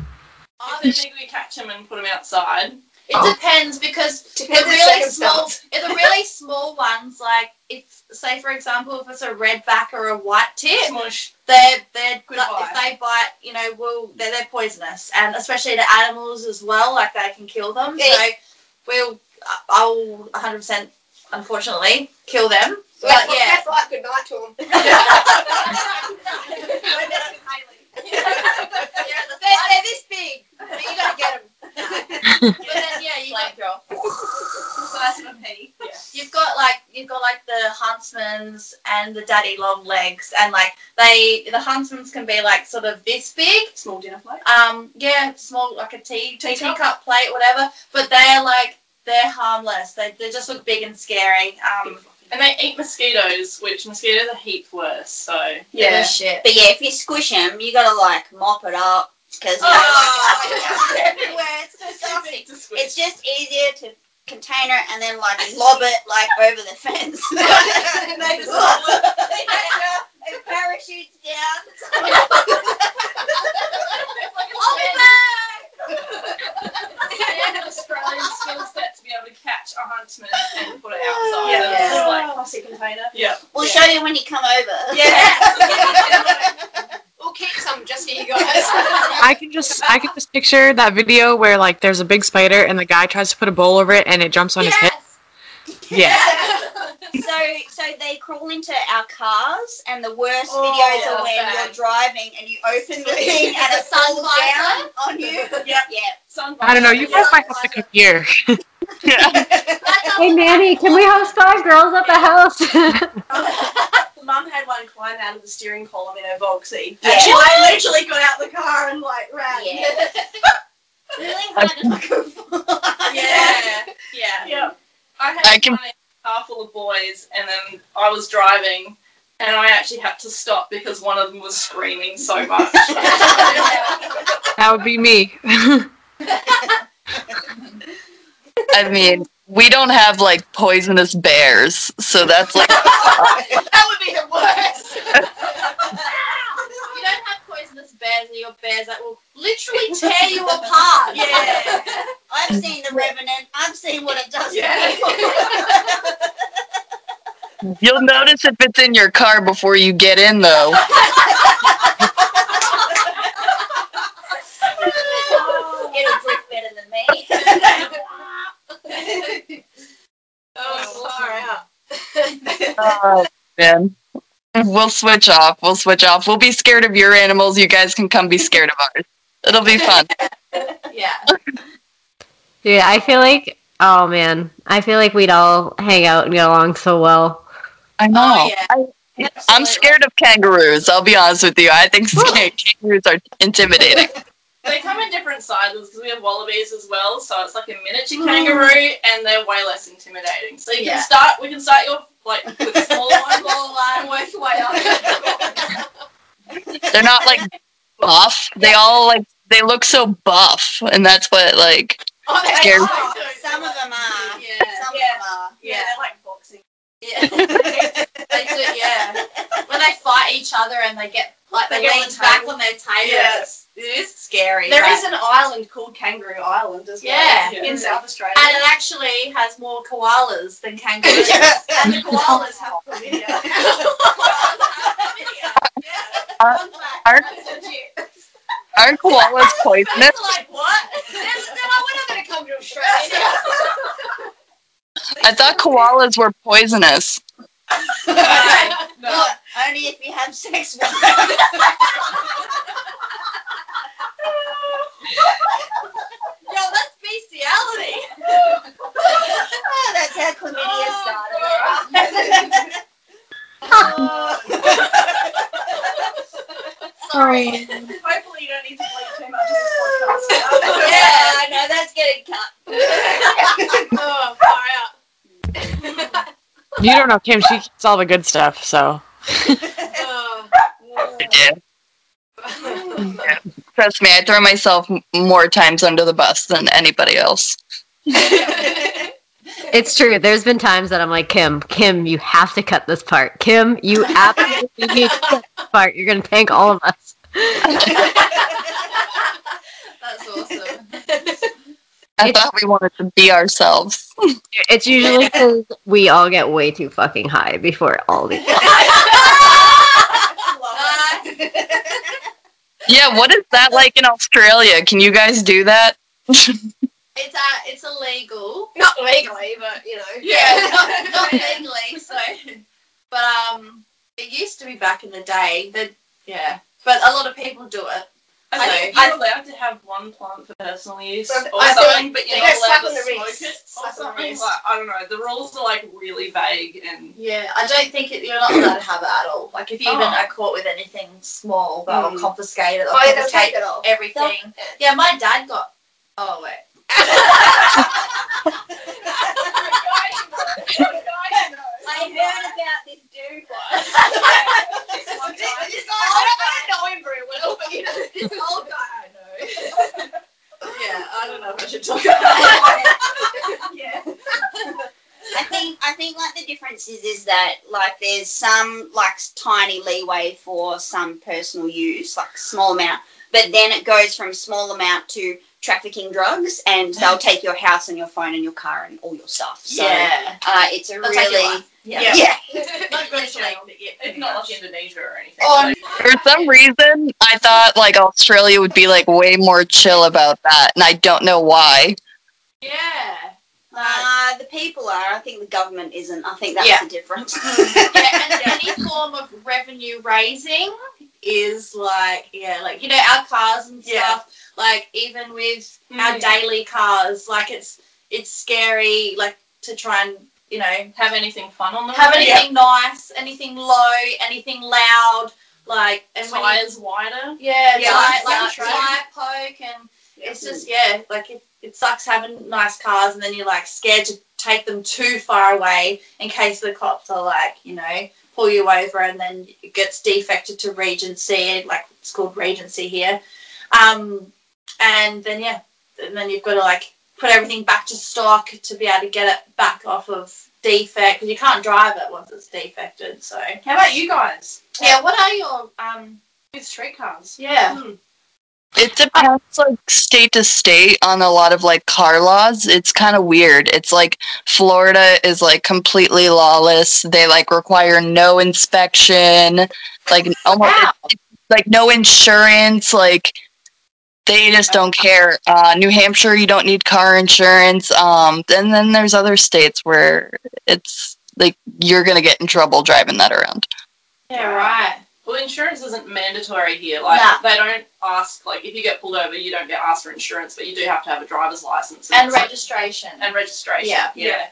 Speaker 8: I don't think we catch them and put them outside.
Speaker 5: It oh. depends because the
Speaker 7: Depends on
Speaker 5: really small,
Speaker 7: circumstance.
Speaker 5: if the really small ones, like if, say for example, if it's a red back or a white tip,
Speaker 8: Smush.
Speaker 5: they're they're
Speaker 8: Goodbye.
Speaker 5: if they bite, you know, well they're they're poisonous, and especially to animals as well, like they can kill them.
Speaker 7: Yeah.
Speaker 5: So we'll I'll 100 percent unfortunately kill them.
Speaker 7: So
Speaker 5: But
Speaker 7: that's
Speaker 5: yeah.
Speaker 7: that's like good night to them. They're, they're this big, but you gotta get them.
Speaker 5: but then yeah, you got
Speaker 8: Flamethrower.
Speaker 9: Size of a penny.
Speaker 8: Yeah.
Speaker 5: you've got like you've got like the huntsmans and the daddy long legs, and like they the huntsmans can be like sort of this big.
Speaker 9: Small dinner plate.
Speaker 5: Um, yeah, small like a tea
Speaker 9: tea,
Speaker 5: tea cup plate, whatever. But they're like they're harmless. They they just look big and scary. Um,
Speaker 8: And they eat mosquitoes, which mosquitoes are heaps worse. So
Speaker 5: yeah,
Speaker 9: Yeah.
Speaker 5: shit.
Speaker 6: But yeah, if you squish them, you gotta like mop it up because you know,
Speaker 9: Oh.
Speaker 6: everywhere. It's disgusting. It's just easier to contain it and then like lob it like over the fence.
Speaker 9: And they just-
Speaker 6: it parachutes down. I'll be back.
Speaker 8: And Australian skill set to be able to catch a huntsman and put it outside.
Speaker 9: Yeah,
Speaker 8: It's
Speaker 9: yeah.
Speaker 8: like-
Speaker 9: plastic container.
Speaker 8: yeah.
Speaker 6: We'll
Speaker 9: Yeah.
Speaker 6: show you when you come over.
Speaker 9: Yeah. we'll keep some just for you guys.
Speaker 4: I can just I can just picture that video where like there's a big spider and the guy tries to put a bowl over it and it jumps on his head. Yeah.
Speaker 6: So, so they crawl into our cars, and the worst
Speaker 9: Oh,
Speaker 6: videos
Speaker 9: yeah,
Speaker 6: are when
Speaker 9: bad.
Speaker 6: you're driving and you open the thing and it
Speaker 5: Sun
Speaker 6: falls
Speaker 5: visor?
Speaker 6: down on you.
Speaker 8: Yeah.
Speaker 6: Yeah.
Speaker 8: Sun
Speaker 4: I don't know. You guys might have to come here.
Speaker 3: Hey, Manny, can we host five girls at the house?
Speaker 9: Mum had one climb out of the steering column in her Volksy.
Speaker 6: Yeah.
Speaker 9: And she like literally got out the car and like ran.
Speaker 6: Yeah. really hard to.
Speaker 8: Yeah. Yeah.
Speaker 9: Yeah.
Speaker 8: I had
Speaker 2: I can-
Speaker 8: one in a car full of boys, and then I was driving, and I actually had to stop because one of them was screaming so much.
Speaker 4: That would be me.
Speaker 2: I mean, we don't have like poisonous bears, so that's like
Speaker 6: that would be the worst.
Speaker 5: You don't have poisonous bears, or your bears that will literally tear you apart.
Speaker 9: Yeah.
Speaker 6: I've seen the Revenant. I've seen what it does
Speaker 9: Yeah.
Speaker 6: to people.
Speaker 2: you'll notice if it's in your car before you get in, though.
Speaker 6: It'll drift better than me.
Speaker 9: oh, far out.
Speaker 2: Oh man, we'll switch off. We'll switch off. We'll be scared of your animals. You guys can come be scared of ours. It'll be fun.
Speaker 5: Yeah.
Speaker 3: Dude, I feel like, oh man, I feel like we'd all hang out and get along so well.
Speaker 2: I know.
Speaker 5: Oh, yeah.
Speaker 2: I, I'm scared of kangaroos. I'll be honest with you. I think kangaroos are intimidating.
Speaker 8: they come in different sizes because we have wallabies as well, so it's like a miniature kangaroo, and they're way less intimidating. So you
Speaker 5: Yeah.
Speaker 8: can start. We can start your like with the smaller one,
Speaker 5: Small line, work your way.
Speaker 2: They're not like buff. They all like they look so buff, and that's what like
Speaker 9: Oh, they
Speaker 2: Scared.
Speaker 9: are.
Speaker 6: Some of them are.
Speaker 5: Yeah.
Speaker 6: Some
Speaker 9: Yeah.
Speaker 6: of them are.
Speaker 9: Yeah, they're like boxing.
Speaker 5: Yeah. they do, yeah. When they fight each other and they get like they,
Speaker 9: They
Speaker 5: lean back on their tails.
Speaker 9: Yes.
Speaker 5: It is scary.
Speaker 9: There is an island called Kangaroo Island as well.
Speaker 5: Yeah.
Speaker 9: In South Australia.
Speaker 5: and it actually has more koalas than kangaroos.
Speaker 9: and the koalas have chlamydia.
Speaker 2: Are- are- aren't koalas poisonous?
Speaker 9: like, what? They're, they're like, we're not going to come to Australia.
Speaker 2: I thought koalas were poisonous.
Speaker 8: no.
Speaker 6: No, only if you have sex with them.
Speaker 5: Yo, that's bestiality.
Speaker 6: Oh, that's how chlamydia started.
Speaker 3: Sorry.
Speaker 9: Hopefully you don't need to bleep too much in this podcast.
Speaker 6: yeah, I know that's getting cut.
Speaker 9: oh, far out.
Speaker 4: You don't know Kim. She keeps all the good stuff. So
Speaker 9: Oh.
Speaker 2: Yeah. Trust me, I throw myself more times under the bus than anybody else.
Speaker 3: It's true. There's been times that I'm like, Kim, Kim, you have to cut this part. Kim, you absolutely need to cut this part. You're gonna tank all of us.
Speaker 5: That's awesome.
Speaker 2: I thought we wanted to be ourselves.
Speaker 3: It's usually because we all get way too fucking high before all these.
Speaker 2: Yeah, what is that like in Australia? Can you guys do that?
Speaker 5: It's uh, it's illegal.
Speaker 9: Not legally, but you know.
Speaker 5: Yeah, not, not legally. So, but um, it used to be back in the day. That yeah, but a lot of people do it.
Speaker 8: I think you're allowed to have one plant for personal use
Speaker 7: But
Speaker 8: or
Speaker 7: I
Speaker 8: something,
Speaker 7: like
Speaker 8: but you're not
Speaker 7: go
Speaker 8: allowed to
Speaker 7: the
Speaker 8: smoke it
Speaker 7: Slap
Speaker 8: or
Speaker 7: on
Speaker 8: something. Like, I don't know. The rules are like really vague and
Speaker 5: Yeah, I don't think it, you're not allowed to have it at all. Like if you even
Speaker 8: Oh.
Speaker 5: are caught with anything small, they'll
Speaker 8: Mm.
Speaker 5: confiscate it. They'll
Speaker 7: Oh, yeah, they'll
Speaker 5: confiscate
Speaker 7: take it off.
Speaker 5: everything. Yeah, my dad got. Oh wait.
Speaker 6: I heard about this dude once.
Speaker 7: I don't know him very well, but you know, this old guy I know.
Speaker 5: Yeah, I don't know if I should talk about it.
Speaker 7: yeah.
Speaker 6: I think I think like the difference is is that like there's some like tiny leeway for some personal use, like small amount, but then it goes from small amount to trafficking drugs, and they'll take your house and your phone and your car and all your stuff. So
Speaker 5: yeah.
Speaker 6: uh, it's a
Speaker 5: They'll
Speaker 6: really
Speaker 5: life. Yeah.
Speaker 6: yeah.
Speaker 8: not go to jail, but yeah, it's not like Indonesia or anything.
Speaker 5: Oh,
Speaker 8: so-
Speaker 2: For some reason, I thought like Australia would be like way more chill about that, and I don't know why.
Speaker 5: Yeah.
Speaker 6: Uh, the people are. I think the government isn't. I think that's
Speaker 5: Yeah.
Speaker 6: the difference.
Speaker 5: yeah, and any form of revenue raising is like yeah, like you know our cars and
Speaker 8: Yeah.
Speaker 5: stuff. Like even with our
Speaker 8: Mm.
Speaker 5: daily cars, like it's it's scary like to try and you know
Speaker 8: have anything fun on them.
Speaker 5: have anything nice, anything low, anything loud, like and when you,
Speaker 8: tires wider.
Speaker 5: yeah,
Speaker 7: Yeah,
Speaker 5: tire,
Speaker 7: like
Speaker 5: tire poke and it's just yeah, like it, it sucks having nice cars and then you're like scared to take them too far away in case the cops are like, you know, pull you over and then it gets defected to Regency, like it's called Regency here. Um, and then yeah, and then you've got to like put everything back to stock to be able to get it back off of defect because you can't drive it once it's defected. So
Speaker 8: How about you guys
Speaker 5: yeah, what are your um
Speaker 8: with street cars?
Speaker 5: yeah
Speaker 2: It depends like state to state on a lot of like car laws. It's kind of weird. It's like Florida is like completely lawless. They like require no inspection, like almost
Speaker 5: Wow.
Speaker 2: like no insurance, like they just don't care. Uh, New Hampshire, you don't need car insurance. Um, and then there's other states where it's like you're gonna get in trouble driving that around.
Speaker 5: yeah right
Speaker 8: Well, insurance isn't mandatory here. Like
Speaker 5: Nah.
Speaker 8: they don't ask. Like if you get pulled over, you don't get asked for insurance, but you do have to have a driver's license
Speaker 5: and
Speaker 8: it's like-
Speaker 5: registration
Speaker 8: and registration.
Speaker 5: Yeah.
Speaker 8: yeah.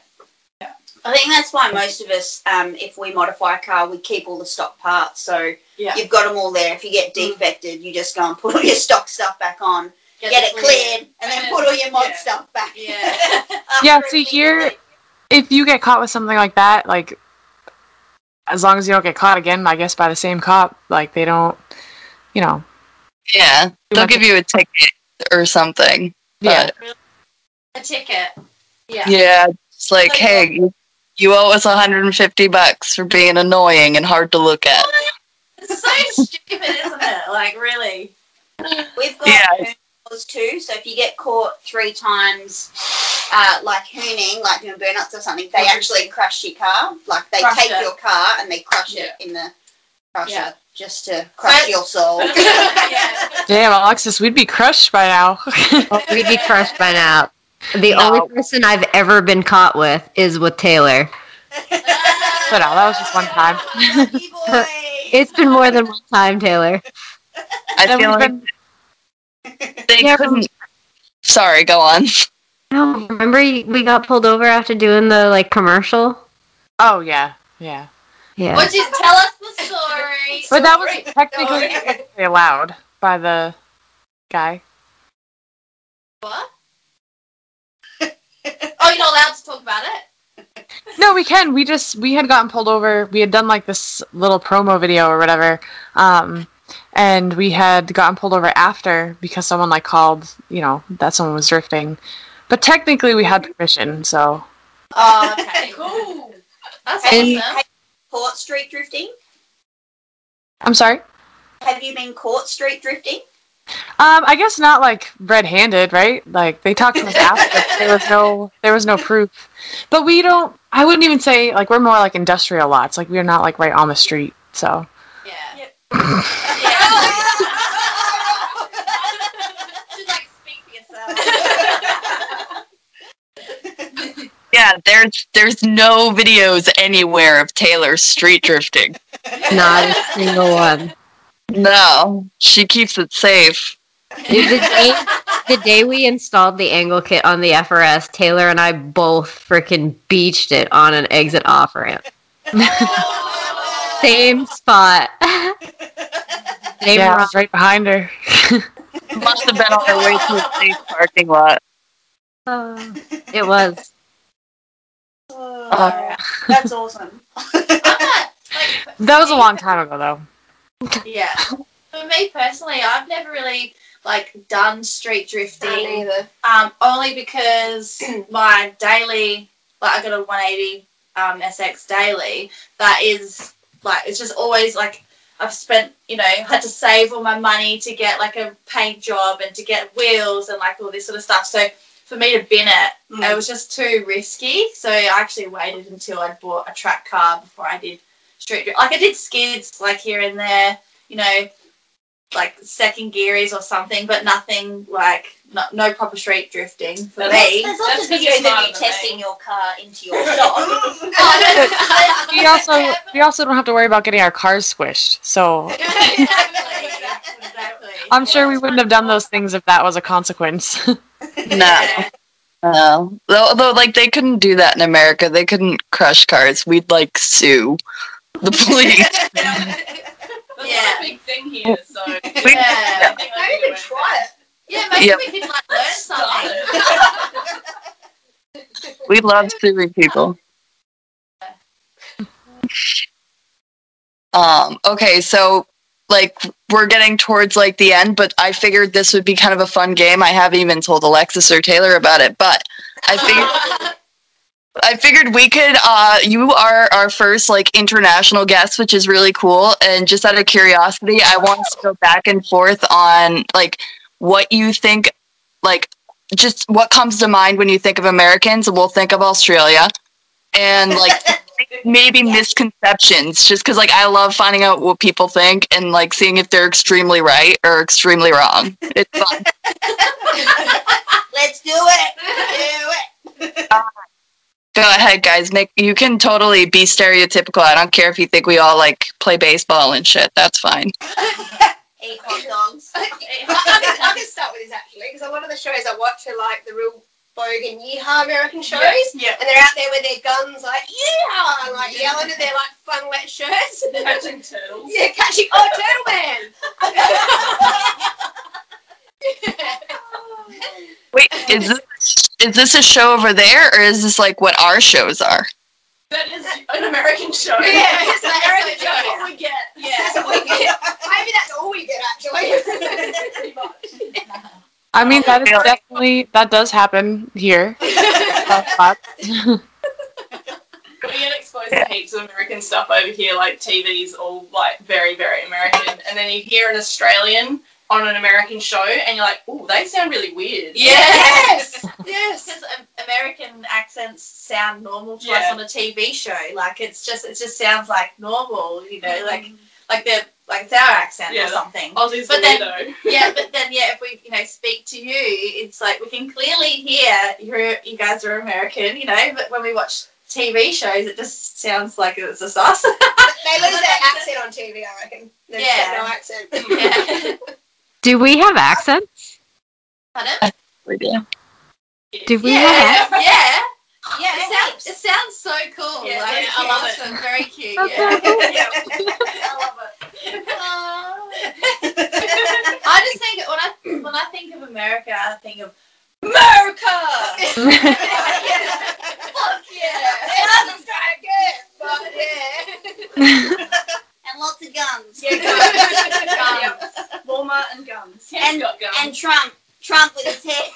Speaker 6: I think that's why most of us, um, if we modify a car, we keep all the stock parts. So
Speaker 5: Yeah.
Speaker 6: you've got them all there. If you get defected, you just go and put all your stock stuff back on, get, it cleared, and then put all your mod
Speaker 8: Yeah.
Speaker 6: stuff back.
Speaker 5: Yeah.
Speaker 4: Yeah,
Speaker 6: After
Speaker 4: see
Speaker 6: it's
Speaker 4: here, if you get caught with something like that, like as long as you don't get caught again, I guess by the same cop, like they don't, you know,
Speaker 2: Yeah, they'll give you a ticket or something.
Speaker 4: yeah,
Speaker 2: But,
Speaker 5: a ticket yeah
Speaker 2: yeah, it's like,
Speaker 5: Like,
Speaker 2: hey, you, you owe us 150 bucks for being annoying and hard to look at.
Speaker 5: it's so stupid isn't it like really
Speaker 6: We've got
Speaker 2: Yeah.
Speaker 6: hoon too. So if you get caught three times, uh, like hooning, like doing burnouts or something, they actually crush your car. Like they
Speaker 5: Crush
Speaker 6: take
Speaker 5: it.
Speaker 6: your car and they crush
Speaker 8: Yeah.
Speaker 6: it in the crusher
Speaker 5: Yeah.
Speaker 6: just to crush
Speaker 5: But-
Speaker 6: your soul.
Speaker 5: yeah
Speaker 4: damn, Alexis, we'd be crushed by now.
Speaker 3: We'd be crushed by now. The
Speaker 2: No.
Speaker 3: only person I've ever been caught with is with Taylor.
Speaker 4: but no, that was just one time.
Speaker 3: It's been more than one time, Taylor.
Speaker 2: I
Speaker 4: Then
Speaker 2: feel
Speaker 4: we've
Speaker 2: like
Speaker 4: been-
Speaker 2: they
Speaker 3: Yeah,
Speaker 2: couldn't. Sorry, go on.
Speaker 3: No, remember we got pulled over after doing the like commercial?
Speaker 4: oh yeah, yeah,
Speaker 3: Yeah.
Speaker 5: Would you tell us the story
Speaker 4: but that was technically technically allowed by the guy.
Speaker 5: what you're not allowed to talk about it
Speaker 4: No, we can. We just we had gotten pulled over. We had done like this little promo video or whatever, um, and we had gotten pulled over after because someone like called, you know, that someone was drifting. But technically, we had permission. So
Speaker 5: oh okay cool that's
Speaker 6: Have you,
Speaker 5: awesome
Speaker 6: have you caught street drifting?
Speaker 4: I'm sorry.
Speaker 6: Have you been caught street drifting?
Speaker 4: Um, I guess not like red-handed, right? Like they talked to us after. There was no there was no proof. But we don't. I wouldn't even say like we're more like industrial lots. Like we're not like right on the street. So
Speaker 5: yeah
Speaker 6: Yeah.
Speaker 5: She's like, speak for yourself.
Speaker 2: Yeah, there's there's no videos anywhere of Taylor street drifting.
Speaker 3: Not a single one.
Speaker 2: No, she keeps it safe.
Speaker 3: Dude, the day, the day we installed the angle kit on the FRS, Taylor and I both freaking beached it on an exit off ramp. Same spot. Same
Speaker 4: Yeah,
Speaker 3: rock.
Speaker 4: was right behind her.
Speaker 2: Must have been on her way to a safe parking lot.
Speaker 3: Oh, it was.
Speaker 5: Oh, that's awesome.
Speaker 10: I'm not, like,
Speaker 4: That was a long time ago, though.
Speaker 5: Yeah. For me personally, I've never really like done street drifting.
Speaker 7: either.
Speaker 5: Um, only because my daily, like I got a 180 um, SX daily. That is like it's just always like I've spent, you know, had to save all my money to get like a paint job and to get wheels and like all this sort of stuff. So for me to bin it,
Speaker 11: Mm.
Speaker 5: it was just too risky. So I actually waited until I'd bought a track car before I did street. Like I did skids like here and there, you know, like second gearies or something, but nothing like no, no proper street drifting for
Speaker 8: But
Speaker 5: me.
Speaker 6: There's lots
Speaker 8: That's
Speaker 6: of
Speaker 8: 'cause you're
Speaker 6: videos of
Speaker 8: smarter
Speaker 6: you
Speaker 8: than me.
Speaker 6: testing your car into your shop.
Speaker 4: We also we also don't have to worry about getting our cars squished. So
Speaker 5: exactly, exactly.
Speaker 4: I'm sure we wouldn't have done those things if that was a consequence.
Speaker 2: No. No. Though, though, like, they couldn't do that in America. They couldn't crush cars. We'd, like, sue the police.
Speaker 8: That's
Speaker 5: Yeah.
Speaker 8: not a big thing here, so.
Speaker 5: Yeah.
Speaker 8: I think I
Speaker 11: Maybe
Speaker 8: can it.
Speaker 11: try it.
Speaker 5: Yeah, maybe
Speaker 2: Yep.
Speaker 5: we could like learn something.
Speaker 2: we love suing people. Um, okay, so like we're getting towards like the end, but I figured this would be kind of a fun game. I haven't even told Alexis or Taylor about it, but I figured I figured we could uh you are our first like international guest, which is really cool. And just out of curiosity, I want to go back and forth on like what you think like just what comes to mind when you think of Americans, and we'll think of Australia. And like maybe misconceptions, just because like I love finding out what people think and like seeing if they're extremely right or extremely wrong. It's fun.
Speaker 6: Let's do it. Do it.
Speaker 2: Go ahead, guys. Nick, you can totally be stereotypical. I don't care if you think we all like play baseball and shit. That's fine.
Speaker 6: Eat hot dogs.
Speaker 7: I, can, I can start with this actually because a lot of the shows I watch are like the real bogan yeehaw American shows.
Speaker 8: Yeah.
Speaker 7: And they're out there with their guns like yeehaw and like yelling at their like fun wet shirts.
Speaker 8: Catching turtles.
Speaker 7: yeah, catching oh turtle man.
Speaker 2: Wait, is this is this a show over there or is this like what our shows are?
Speaker 8: That is an American show.
Speaker 7: Yeah, it's an American show.
Speaker 8: what we get.
Speaker 7: That's
Speaker 8: Yeah.
Speaker 7: all we get. Maybe that's all we get actually. Pretty much.
Speaker 4: I mean, that is definitely that does happen here.
Speaker 8: We get exposed to heaps of American stuff over here, like TV's all like very, very American. And then you hear an Australian on an American show and you're like, oh, they sound really weird.
Speaker 5: Yes.
Speaker 7: Yes.
Speaker 5: Because um, American accents sound normal to us on a TV show. Like it's just it just sounds like normal, you know, like like they're like it's our accent
Speaker 8: Yeah.
Speaker 5: or something.
Speaker 8: Aussie's
Speaker 5: But then-
Speaker 8: weirdo.
Speaker 5: yeah, but then yeah, if we you know speak to you, it's like we can clearly hear you're you guys are American, you know. But when we watch TV shows, it just sounds like it's just us.
Speaker 7: They lose their accent on TV, I reckon. They've
Speaker 5: Yeah.
Speaker 7: no accent.
Speaker 5: yeah.
Speaker 3: Do we have accents?
Speaker 5: Pardon?
Speaker 2: We do.
Speaker 3: Do we
Speaker 5: Yeah,
Speaker 3: have
Speaker 5: yeah, yeah.
Speaker 6: Yeah,
Speaker 5: It sounds, it sounds so cool.
Speaker 8: Yeah,
Speaker 5: like,
Speaker 8: yeah,
Speaker 5: I
Speaker 8: love
Speaker 5: love
Speaker 8: it.
Speaker 5: it. Very cute.
Speaker 3: That's
Speaker 5: Yeah.
Speaker 8: I love it.
Speaker 5: I just think when I when I think of America, I think of America. Fuck yeah!
Speaker 7: It doesn't strike it, but yeah.
Speaker 6: And lots of guns.
Speaker 8: Guns.
Speaker 11: Walmart and guns.
Speaker 8: He's
Speaker 6: And-
Speaker 8: guns.
Speaker 6: And Trump. Trump with his head.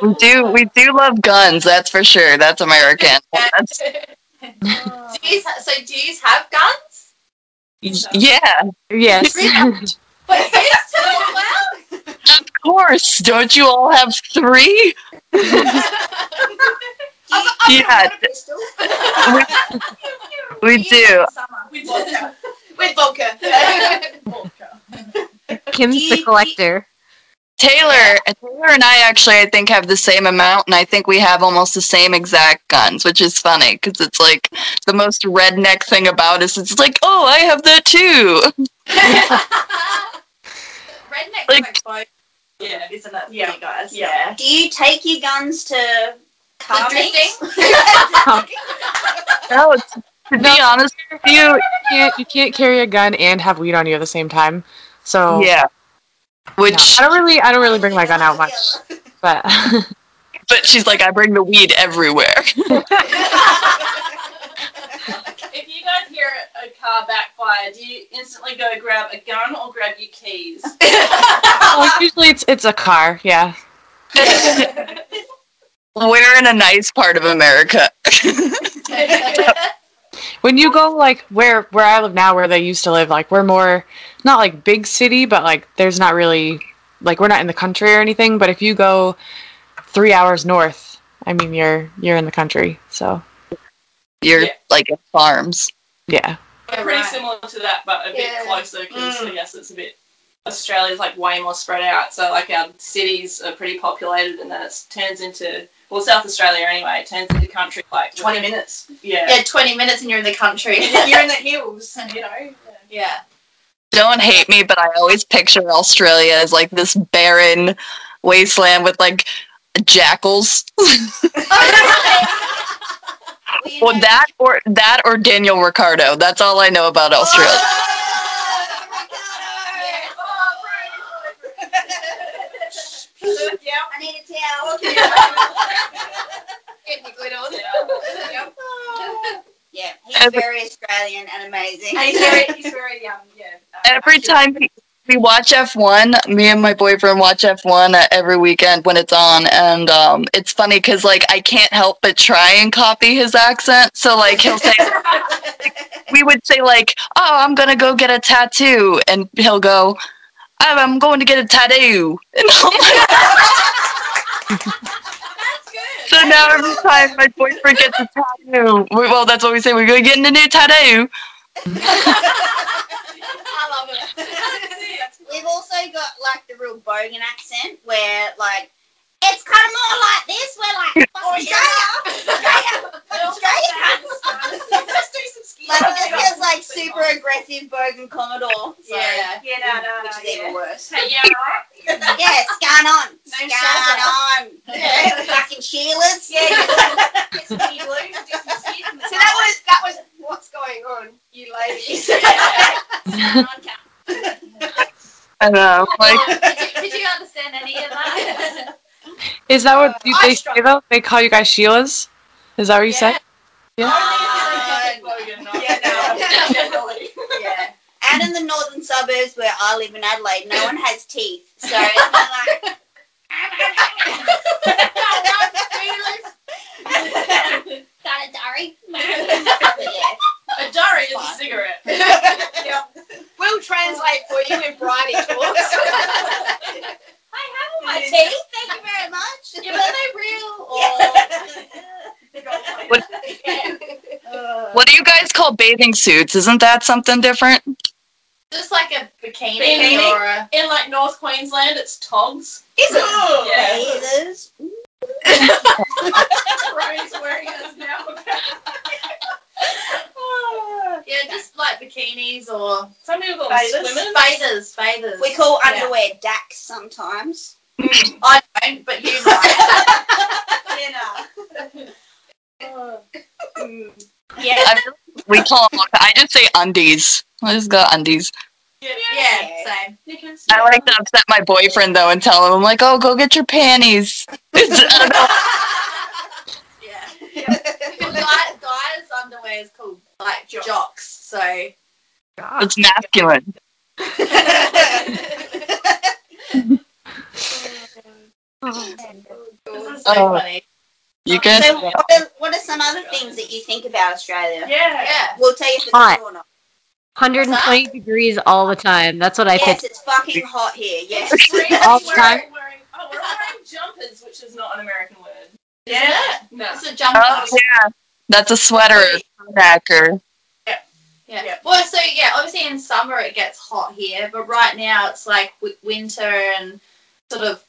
Speaker 2: We do we do love guns, that's for sure. That's American. That's,
Speaker 5: Do you, so do you have guns?
Speaker 2: yeah,
Speaker 4: yes.
Speaker 5: But you too. Well,
Speaker 2: of course. Don't you all have three? Yeah,
Speaker 7: Pistol.
Speaker 2: We do.
Speaker 8: We vodka.
Speaker 7: With vodka.
Speaker 8: Vodka.
Speaker 3: Kim's the collector.
Speaker 2: Taylor, Taylor and I actually, I think, have the same amount, and I think we have almost the same exact guns, which is funny because it's like the most redneck thing about us. It's like, oh, I have that too.
Speaker 1: redneck
Speaker 2: Like-
Speaker 1: like,
Speaker 8: Yeah.
Speaker 1: isn't it?
Speaker 8: Yeah.
Speaker 1: guys.
Speaker 8: Yeah.
Speaker 6: Do you take your guns to car
Speaker 1: The
Speaker 6: meets?
Speaker 2: No, it's- to be honest with you,
Speaker 4: You can't you can't carry a gun and have weed on you at the same time. So
Speaker 2: yeah.
Speaker 4: no.
Speaker 2: Which,
Speaker 4: I don't really I don't really bring my gun out much. But
Speaker 2: but she's like, I bring the weed everywhere.
Speaker 8: If you guys hear a car backfire, do you instantly go grab a gun or grab your keys?
Speaker 4: well, usually it's it's a car, yeah.
Speaker 2: We're in a nice part of America.
Speaker 4: When you go like where where I live now, where they used to live, like we're more not like big city, but like there's not really like we're not in the country or anything. But if you go three hours north, I mean you're you're in the country. So
Speaker 2: You're
Speaker 8: Yeah.
Speaker 2: like farms.
Speaker 4: yeah,
Speaker 8: We're pretty similar to that, but a bit
Speaker 7: Yeah.
Speaker 8: closer because
Speaker 1: Mm.
Speaker 8: I guess it's a bit. Australia's like way more spread out, so like our cities are pretty populated, and then it turns into well, South Australia anyway, it turns into country like
Speaker 9: 20 minutes.
Speaker 8: Yeah.
Speaker 1: yeah, 20 minutes and you're in the country.
Speaker 9: You're in the hills, and you know.
Speaker 1: yeah.
Speaker 2: Don't hate me, but I always picture Australia as like this barren wasteland with like jackals. Well, that or that or Daniel Ricciardo. That's all I know about Australia.
Speaker 6: I need a towel.
Speaker 7: Get your good on.
Speaker 6: Yeah, he's
Speaker 2: Every-
Speaker 6: very Australian and amazing.
Speaker 9: He's very, he's very, um, yeah.
Speaker 2: Every time we- we watch F1, me and my boyfriend watch F1 every weekend when it's on, and um, it's funny because like I can't help but try and copy his accent. So like he'll say, we would say like, "Oh, I'm gonna go get a tattoo," and he'll go, "I'm I'm going to get a tattoo." And I'm like- so now every time my boyfriend gets a tattoo, we, well, that's what we say. We're going getting a new tattoo.
Speaker 7: I love it.
Speaker 6: We've also got like the real bogan accent where like it's kind of more like this. We're like Australia, Australia,
Speaker 9: Let's do some ski.
Speaker 6: like it just feels like super aggressive bogan Commodore. So,
Speaker 1: Yeah.
Speaker 9: Yeah, no, no, no.
Speaker 6: which is even
Speaker 9: Yeah.
Speaker 6: worse.
Speaker 8: Hey, yeah, right.
Speaker 6: Yeah, it's going on. It's
Speaker 9: Name
Speaker 6: going on.
Speaker 9: Yeah.
Speaker 6: Fucking Sheila's.
Speaker 9: Yeah, get some ski blues, some skis in the
Speaker 7: So that was that was what's going on, you ladies.
Speaker 2: I know, like.
Speaker 1: did, you, did you understand any of that?
Speaker 4: Is that what you,
Speaker 9: I
Speaker 4: they say though? They call you guys Sheilas? Is that what you said?
Speaker 8: Oh,
Speaker 6: Uh,
Speaker 9: Yeah, no,
Speaker 6: yeah. And in the northern suburbs where I live in Adelaide, no one has teeth. So it's not like.
Speaker 7: Got it, durry.
Speaker 6: yeah.
Speaker 8: A durry is a cigarette.
Speaker 9: yeah.
Speaker 7: We'll translate for you when Bridie talks.
Speaker 6: I have my teeth. Thank you very much.
Speaker 1: yeah, but they real? Or...
Speaker 2: What, what do you guys call bathing suits? Isn't that something different?
Speaker 1: Just like a bikini,
Speaker 8: Bikini?
Speaker 1: or a...
Speaker 8: In like North Queensland, it's togs.
Speaker 9: Is it?
Speaker 8: Yeah.
Speaker 6: Bathers.
Speaker 8: Ryan's wearing us now.
Speaker 1: Yeah, just like bikinis or
Speaker 8: Some people call them swimmers.
Speaker 1: bathers, bathers.
Speaker 6: We call
Speaker 1: Yeah.
Speaker 6: underwear dacks sometimes. Mm.
Speaker 1: I don't, but you might.
Speaker 6: Yeah.
Speaker 2: I, we call them. I just say undies. I just got undies.
Speaker 8: Yeah.
Speaker 1: yeah, same.
Speaker 2: I like to upset my boyfriend though and tell him I'm like, oh, go get your panties. It's, I don't know.
Speaker 1: Yeah. Uh, well, guys, guys' underwear is called like jocks, so
Speaker 2: It's masculine.
Speaker 1: this is so
Speaker 2: Oh.
Speaker 1: funny.
Speaker 2: You can.
Speaker 6: So what are, what are some other things that you think about Australia?
Speaker 8: Yeah.
Speaker 1: Yeah.
Speaker 6: We'll tell you if it's
Speaker 3: Hot.
Speaker 6: true or not.
Speaker 3: 120 degrees all the time. That's what I think.
Speaker 6: Yes,
Speaker 3: picked.
Speaker 6: it's fucking hot here. Yes.
Speaker 4: All the time.
Speaker 8: Wearing, wearing, oh, we're wearing jumpers, which is not an American word.
Speaker 1: Yeah.
Speaker 8: No.
Speaker 1: It's a jumper.
Speaker 2: Oh yeah, that's a sweater. Knacker.
Speaker 1: Yeah.
Speaker 8: Yeah.
Speaker 1: Well, so yeah, obviously in summer it gets hot here, but right now it's like winter and sort of.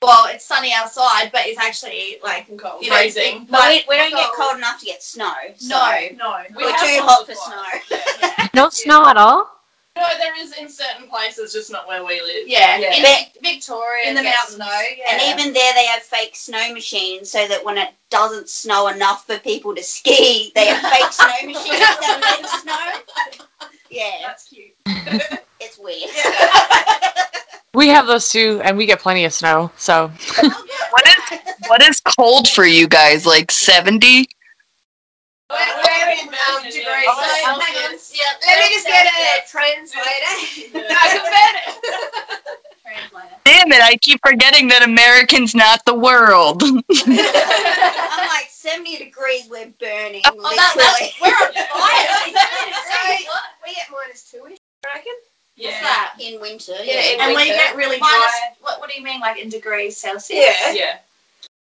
Speaker 1: Well, it's sunny outside, but it's actually like
Speaker 8: cold.
Speaker 1: you know,
Speaker 8: Freezing.
Speaker 6: But we, we don't get
Speaker 1: cold.
Speaker 6: cold enough to get snow. So
Speaker 1: No.
Speaker 8: No.
Speaker 6: We're too hot for
Speaker 8: flies.
Speaker 6: snow.
Speaker 8: Yeah.
Speaker 3: No snow at all?
Speaker 8: No, there is in certain places, just not where we live.
Speaker 5: Yeah,
Speaker 8: Yeah.
Speaker 5: in
Speaker 6: But-
Speaker 5: Victoria,
Speaker 12: In the mountains.
Speaker 5: snow. Yeah.
Speaker 6: And even there, they have fake snow machines so that when it doesn't snow enough for people to ski, they have fake snow machines that let snow. Yeah,
Speaker 8: That's cute.
Speaker 6: it's weird.
Speaker 4: We have those too, and we get plenty of snow. So
Speaker 2: What is what is cold for you guys? Like seventy?
Speaker 7: We're, we're in um,
Speaker 8: Degrees.
Speaker 7: degrees.
Speaker 8: Oh,
Speaker 7: So,
Speaker 8: hang
Speaker 7: hang
Speaker 8: on.
Speaker 7: on. Let me just get a translator. no, convert it.
Speaker 5: Translator.
Speaker 2: Damn it! I keep forgetting that American's not the world.
Speaker 6: I'm like 70 degrees, we're burning,
Speaker 5: Oh, that,
Speaker 6: literally.
Speaker 5: that's, we're on fire.
Speaker 7: we get minus two-ish, I reckon.
Speaker 8: Yeah.
Speaker 5: What's that?
Speaker 6: in winter.
Speaker 7: Yeah,
Speaker 6: Yeah.
Speaker 7: in
Speaker 5: And we
Speaker 7: winter.
Speaker 5: get really
Speaker 12: Minus-
Speaker 5: dry. What, what do you mean, like in degrees Celsius?
Speaker 12: Yeah.
Speaker 8: Yeah.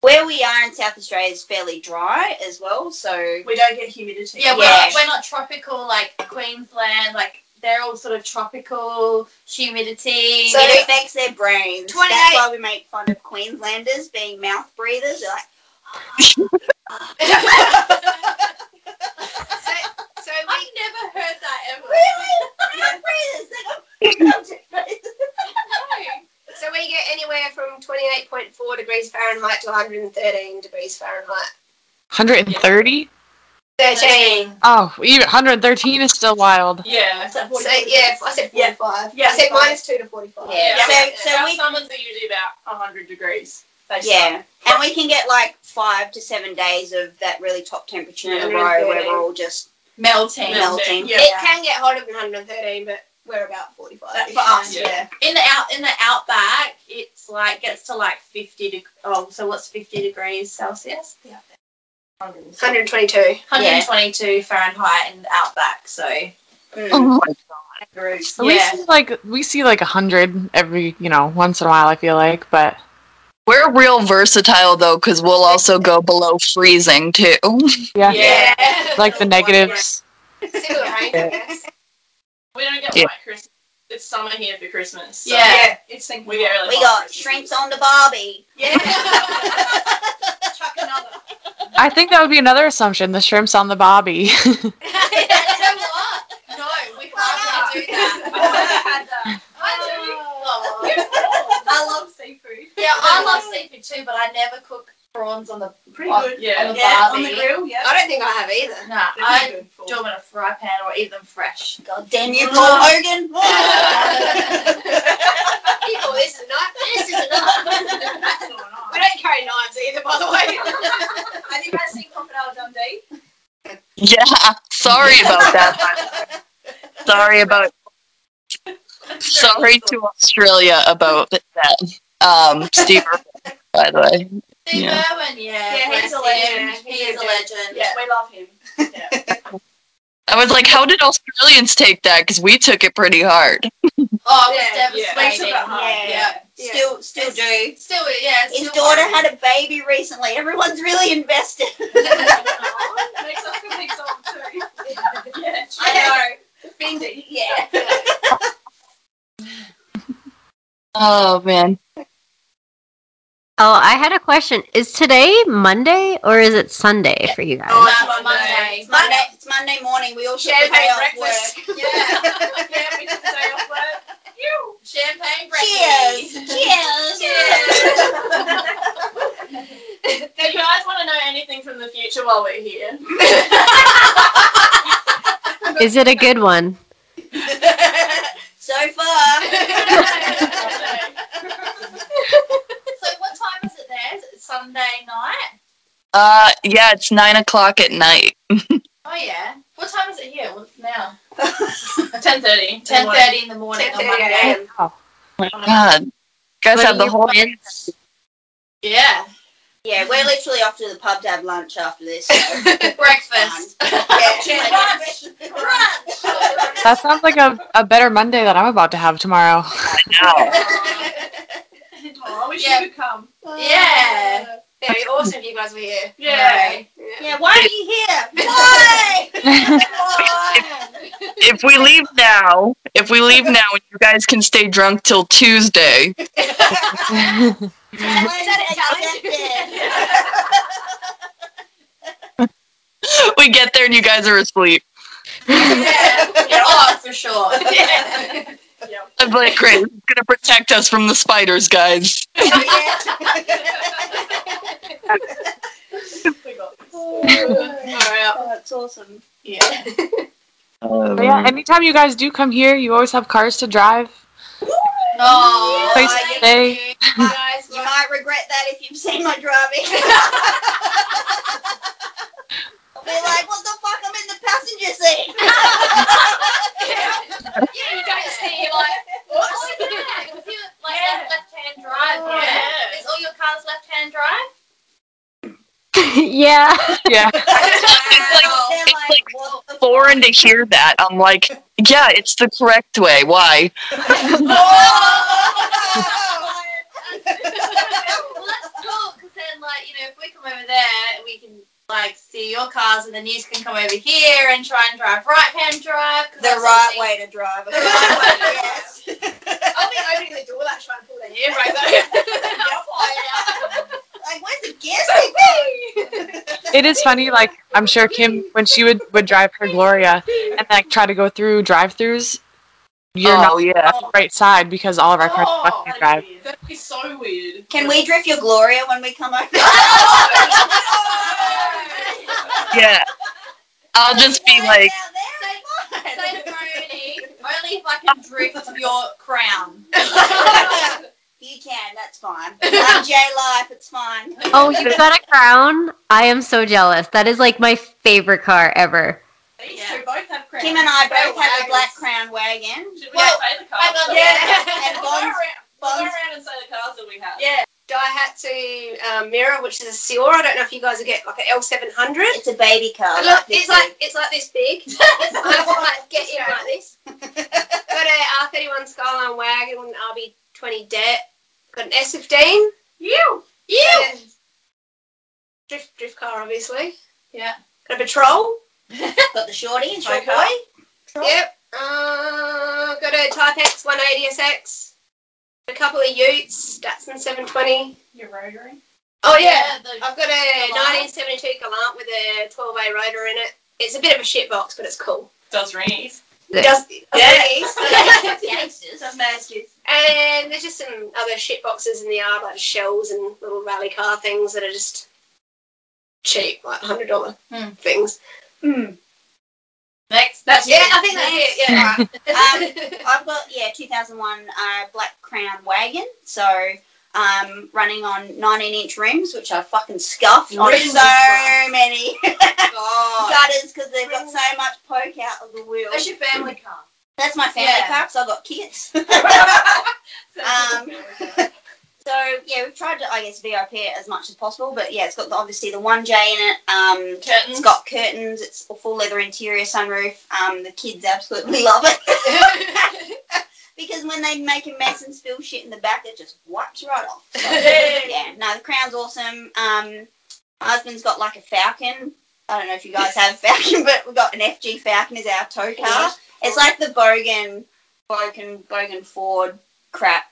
Speaker 6: Where we are in South Australia is fairly dry as well, so
Speaker 12: We don't get humidity.
Speaker 5: Yeah, we're,
Speaker 6: Yeah.
Speaker 5: Not, we're not tropical like Queensland. Like they're all sort of tropical humidity.
Speaker 6: so it affects their brains.
Speaker 7: 28
Speaker 6: That's why we make fun of Queenslanders being mouth breathers. They're like,
Speaker 7: So, so we
Speaker 5: I've never heard that ever.
Speaker 6: really? Mouth breathers? They got
Speaker 7: So we get anywhere from 28.4 degrees Fahrenheit to 113 degrees Fahrenheit.
Speaker 4: 130?
Speaker 7: 13.
Speaker 4: Oh, even 113 is still wild.
Speaker 8: Yeah.
Speaker 7: So, yeah, I said 45.
Speaker 12: Yeah.
Speaker 7: I said minus 2 to 45.
Speaker 6: Yeah.
Speaker 8: Yeah.
Speaker 6: So- so
Speaker 8: Our
Speaker 6: we-
Speaker 8: summers are usually about 100 degrees. They
Speaker 6: Yeah, and we can get like five to seven days of that really top temperature in a row where we're all just
Speaker 5: Melting.
Speaker 6: melting.
Speaker 8: Yeah.
Speaker 7: It can get hotter than 113, but we're about 45.
Speaker 12: That, for us,
Speaker 8: Yeah.
Speaker 12: yeah.
Speaker 5: In the out in the outback, it's like gets to like fifty. Deg- oh, so what's fifty degrees Celsius?
Speaker 7: yeah 122.
Speaker 5: 122 Fahrenheit in the outback. So
Speaker 6: Mm.
Speaker 2: Oh
Speaker 5: degrees.
Speaker 4: We
Speaker 5: Yeah.
Speaker 4: see like we see like 100 every, you know, once in a while I feel like, but
Speaker 2: We're real versatile though, because we'll also go below freezing too.
Speaker 4: yeah.
Speaker 8: Yeah.
Speaker 4: Like the negatives.
Speaker 7: Similar range, I guess.
Speaker 8: We don't get
Speaker 2: Yeah.
Speaker 8: white Christmas. It's summer here for Christmas. so
Speaker 5: Yeah.
Speaker 12: Yeah, it's thinking.
Speaker 8: We get really
Speaker 6: We got
Speaker 8: Christmas.
Speaker 6: shrimps on the Barbie.
Speaker 12: Yeah. Chuck another.
Speaker 4: I think that would be another assumption, the shrimps on the bobby.
Speaker 5: you know what? No, we can't really do that.
Speaker 12: I do. Oh. Oh. I love seafood.
Speaker 5: Yeah, I love seafood too, but I never cook prawns on the
Speaker 12: Pretty
Speaker 5: on,
Speaker 12: good.
Speaker 8: Yeah.
Speaker 5: on the
Speaker 12: Yeah,
Speaker 5: barbie.
Speaker 12: on the grill, yeah.
Speaker 7: I don't think I have either.
Speaker 5: Nah, I
Speaker 12: pretty good for-
Speaker 5: do them in a fry pan or eat them fresh.
Speaker 6: God damn you, Paul Hogan.
Speaker 7: People, this is not. This is not. we don't carry knives either, by the way.
Speaker 12: Have you guys seen Crocodile Dundee?
Speaker 2: Yeah, sorry about that. Sorry about. Sorry to Australia about that. Um, Steve, by the way.
Speaker 5: Steve
Speaker 2: Yeah.
Speaker 5: Irwin, yeah.
Speaker 12: Yeah, he's a
Speaker 5: bless him.
Speaker 12: legend.
Speaker 5: He is a legend.
Speaker 12: Yeah, we love him. Yeah.
Speaker 2: I was like, how did Australians take that? Because we took it pretty hard.
Speaker 5: Oh, it was
Speaker 12: Yeah,
Speaker 8: yeah.
Speaker 5: devastating.
Speaker 12: We took
Speaker 5: yeah.
Speaker 12: Yeah.
Speaker 6: Still, still do.
Speaker 5: Still, yeah.
Speaker 6: His
Speaker 5: still
Speaker 6: daughter
Speaker 5: hard.
Speaker 6: had a baby recently. Everyone's really invested.
Speaker 12: Makes us a big song too. yeah,
Speaker 6: I
Speaker 12: know. Bindi.
Speaker 6: Yeah.
Speaker 2: Oh man.
Speaker 3: Oh, I had a question. Is today Monday or is it Sunday for you guys?
Speaker 12: Oh,
Speaker 5: It's
Speaker 12: it's
Speaker 5: Monday.
Speaker 6: It's Monday. It's Monday morning. We all took
Speaker 7: Champagne
Speaker 6: day off
Speaker 7: breakfast.
Speaker 6: work.
Speaker 5: Yeah.
Speaker 12: yeah, we took the day off work. You.
Speaker 5: Champagne
Speaker 6: Cheers.
Speaker 5: breakfast.
Speaker 6: Cheers.
Speaker 8: If you guys want to know anything from the future while we're here,
Speaker 3: Is it a good one?
Speaker 6: so far.
Speaker 5: So what time is it there? Is it Sunday night?
Speaker 2: Uh, yeah, it's nine o'clock at night.
Speaker 5: Oh yeah. What time is it here? What's now?
Speaker 8: 10:30.
Speaker 5: Ten thirty in the morning on
Speaker 7: 10:30
Speaker 5: Monday.
Speaker 7: a.m.
Speaker 2: Oh my god. You guys
Speaker 3: What
Speaker 2: have the whole.
Speaker 3: plan?
Speaker 5: Yeah.
Speaker 6: Yeah, we're literally off to the pub to have lunch after this. So.
Speaker 5: Breakfast.
Speaker 6: yeah,
Speaker 5: Brunch. Brunch.
Speaker 4: That sounds like a, a better Monday that I'm about to have tomorrow.
Speaker 12: Oh, I wish
Speaker 5: Yeah.
Speaker 12: you could come.
Speaker 5: Yeah.
Speaker 7: It'd be awesome if you guys were here.
Speaker 8: Yeah.
Speaker 6: yeah, why are you here? Why?
Speaker 2: If we leave now, if we leave now, you guys can stay drunk till Tuesday. We get there and you guys are asleep.
Speaker 1: yeah. yeah. Oh, for sure.
Speaker 8: yeah.
Speaker 2: I'm like, great, it's gonna protect us from the spiders, guys.
Speaker 1: Alright.
Speaker 6: Oh, that's awesome.
Speaker 1: Yeah.
Speaker 4: Oh, but yeah, anytime you guys do come here, you always have cars to drive.
Speaker 1: Oh,
Speaker 4: Place to
Speaker 1: thank
Speaker 4: stay.
Speaker 1: you.
Speaker 6: You guys, you might regret that if you've seen my driving. I'll be like, what the fuck? I'm in the passenger seat.
Speaker 5: Oh, yeah, you don't see like, oh yeah, because you like
Speaker 1: Yeah.
Speaker 5: left hand drive.
Speaker 1: Oh, yeah.
Speaker 5: Yeah. Is all your cars left hand drive?
Speaker 3: yeah.
Speaker 4: Yeah.
Speaker 2: It's like-
Speaker 6: it's like
Speaker 2: Foreign to hear that. I'm like, yeah, it's the correct way. Why? Oh!
Speaker 5: well, that's cool because then, like, you know, if we come over there, we can like see your cars, and then you can come over here and try and drive right hand drive.
Speaker 6: The right way to drive.
Speaker 5: The right way,
Speaker 6: yes.
Speaker 7: I'll be opening the door, like, trying to pull their hair right there.
Speaker 6: Like, where's the gas
Speaker 4: It is funny, like I'm sure Kim when she would would drive her Gloria and like try to go through drive-throughs, you're
Speaker 2: oh
Speaker 4: not
Speaker 2: yeah.
Speaker 4: on the right side because all of our cars oh, are
Speaker 8: Oh,
Speaker 4: left-hand drive.
Speaker 8: That'd be so weird.
Speaker 6: Can we drift your Gloria when we come over?
Speaker 2: Yeah. I'll just be like,
Speaker 5: Say to Brody, only if I can drift your crown.
Speaker 6: You can, that's fine. I'm J Life, it's fine.
Speaker 3: Oh, you've got a crown? I am so jealous. That is like my favorite car ever.
Speaker 8: These
Speaker 1: Yeah.
Speaker 8: two both have crowns.
Speaker 6: Kim and I both
Speaker 7: Well,
Speaker 6: have a black crown wagon.
Speaker 8: Should we
Speaker 5: Well,
Speaker 8: say the
Speaker 5: hang
Speaker 8: cars?
Speaker 5: on,
Speaker 6: Yeah, and
Speaker 8: We'll go
Speaker 6: Bonds.
Speaker 8: we'll go around and say the cars that we have.
Speaker 7: Yeah, Daihatsu um, Mira, which is a Seora. I don't know if you guys will get like an L700.
Speaker 6: It's a baby car.
Speaker 7: Look,
Speaker 6: this
Speaker 7: it's like it's like this big. I have to like get in like this. Got a R31 Skyline wagon, RB20DET. Got an S15.
Speaker 5: You.
Speaker 7: Yeah. Drift drift car, obviously.
Speaker 5: Yeah.
Speaker 7: Got a patrol.
Speaker 6: Got the shorty and short
Speaker 8: Okay.
Speaker 6: boy.
Speaker 7: Yep. Uh, got a Type X 180 SX. A couple of Utes, Datsun 720.
Speaker 8: Your rotary.
Speaker 7: Oh yeah.
Speaker 5: the,
Speaker 7: I've got a
Speaker 5: Galant?
Speaker 7: 1972 Galant with a 12A rotor in it. It's a bit of a shit box, but it's cool.
Speaker 8: Does rings.
Speaker 3: Yeah.
Speaker 7: Does
Speaker 6: Yeah.
Speaker 1: Gangsters.
Speaker 6: Some nasties.
Speaker 7: And there's just some other shit boxes in the yard, like shells and little rally car things that are just cheap, like hundred dollar
Speaker 1: Hmm.
Speaker 7: things.
Speaker 1: Next.
Speaker 5: That's
Speaker 7: Yeah, I think that's it. Yeah.
Speaker 6: Um, I've got yeah 2001 uh, Black Crown wagon. So um, running on 19 inch rims, which I fucking scuffed on so many gutters because they've got so much poke out of the wheel.
Speaker 1: That's your family car.
Speaker 6: That's my family
Speaker 1: Yeah.
Speaker 6: car because I've got kids. um, so yeah, we've tried to I guess VIP it as much as possible, but yeah, it's got the, obviously the one J in it. Um,
Speaker 1: Curtains.
Speaker 6: it's got curtains. It's a full leather interior sunroof. Um, the kids absolutely love it because when they make a mess and spill shit in the back, it just wipes right off. So, yeah, no, the crown's awesome. Um, my husband's got like a Falcon. I don't know if you guys have Falcon, but we've got an FG Falcon as our tow car. It's like the Bogan, Bogan, Bogan Ford crap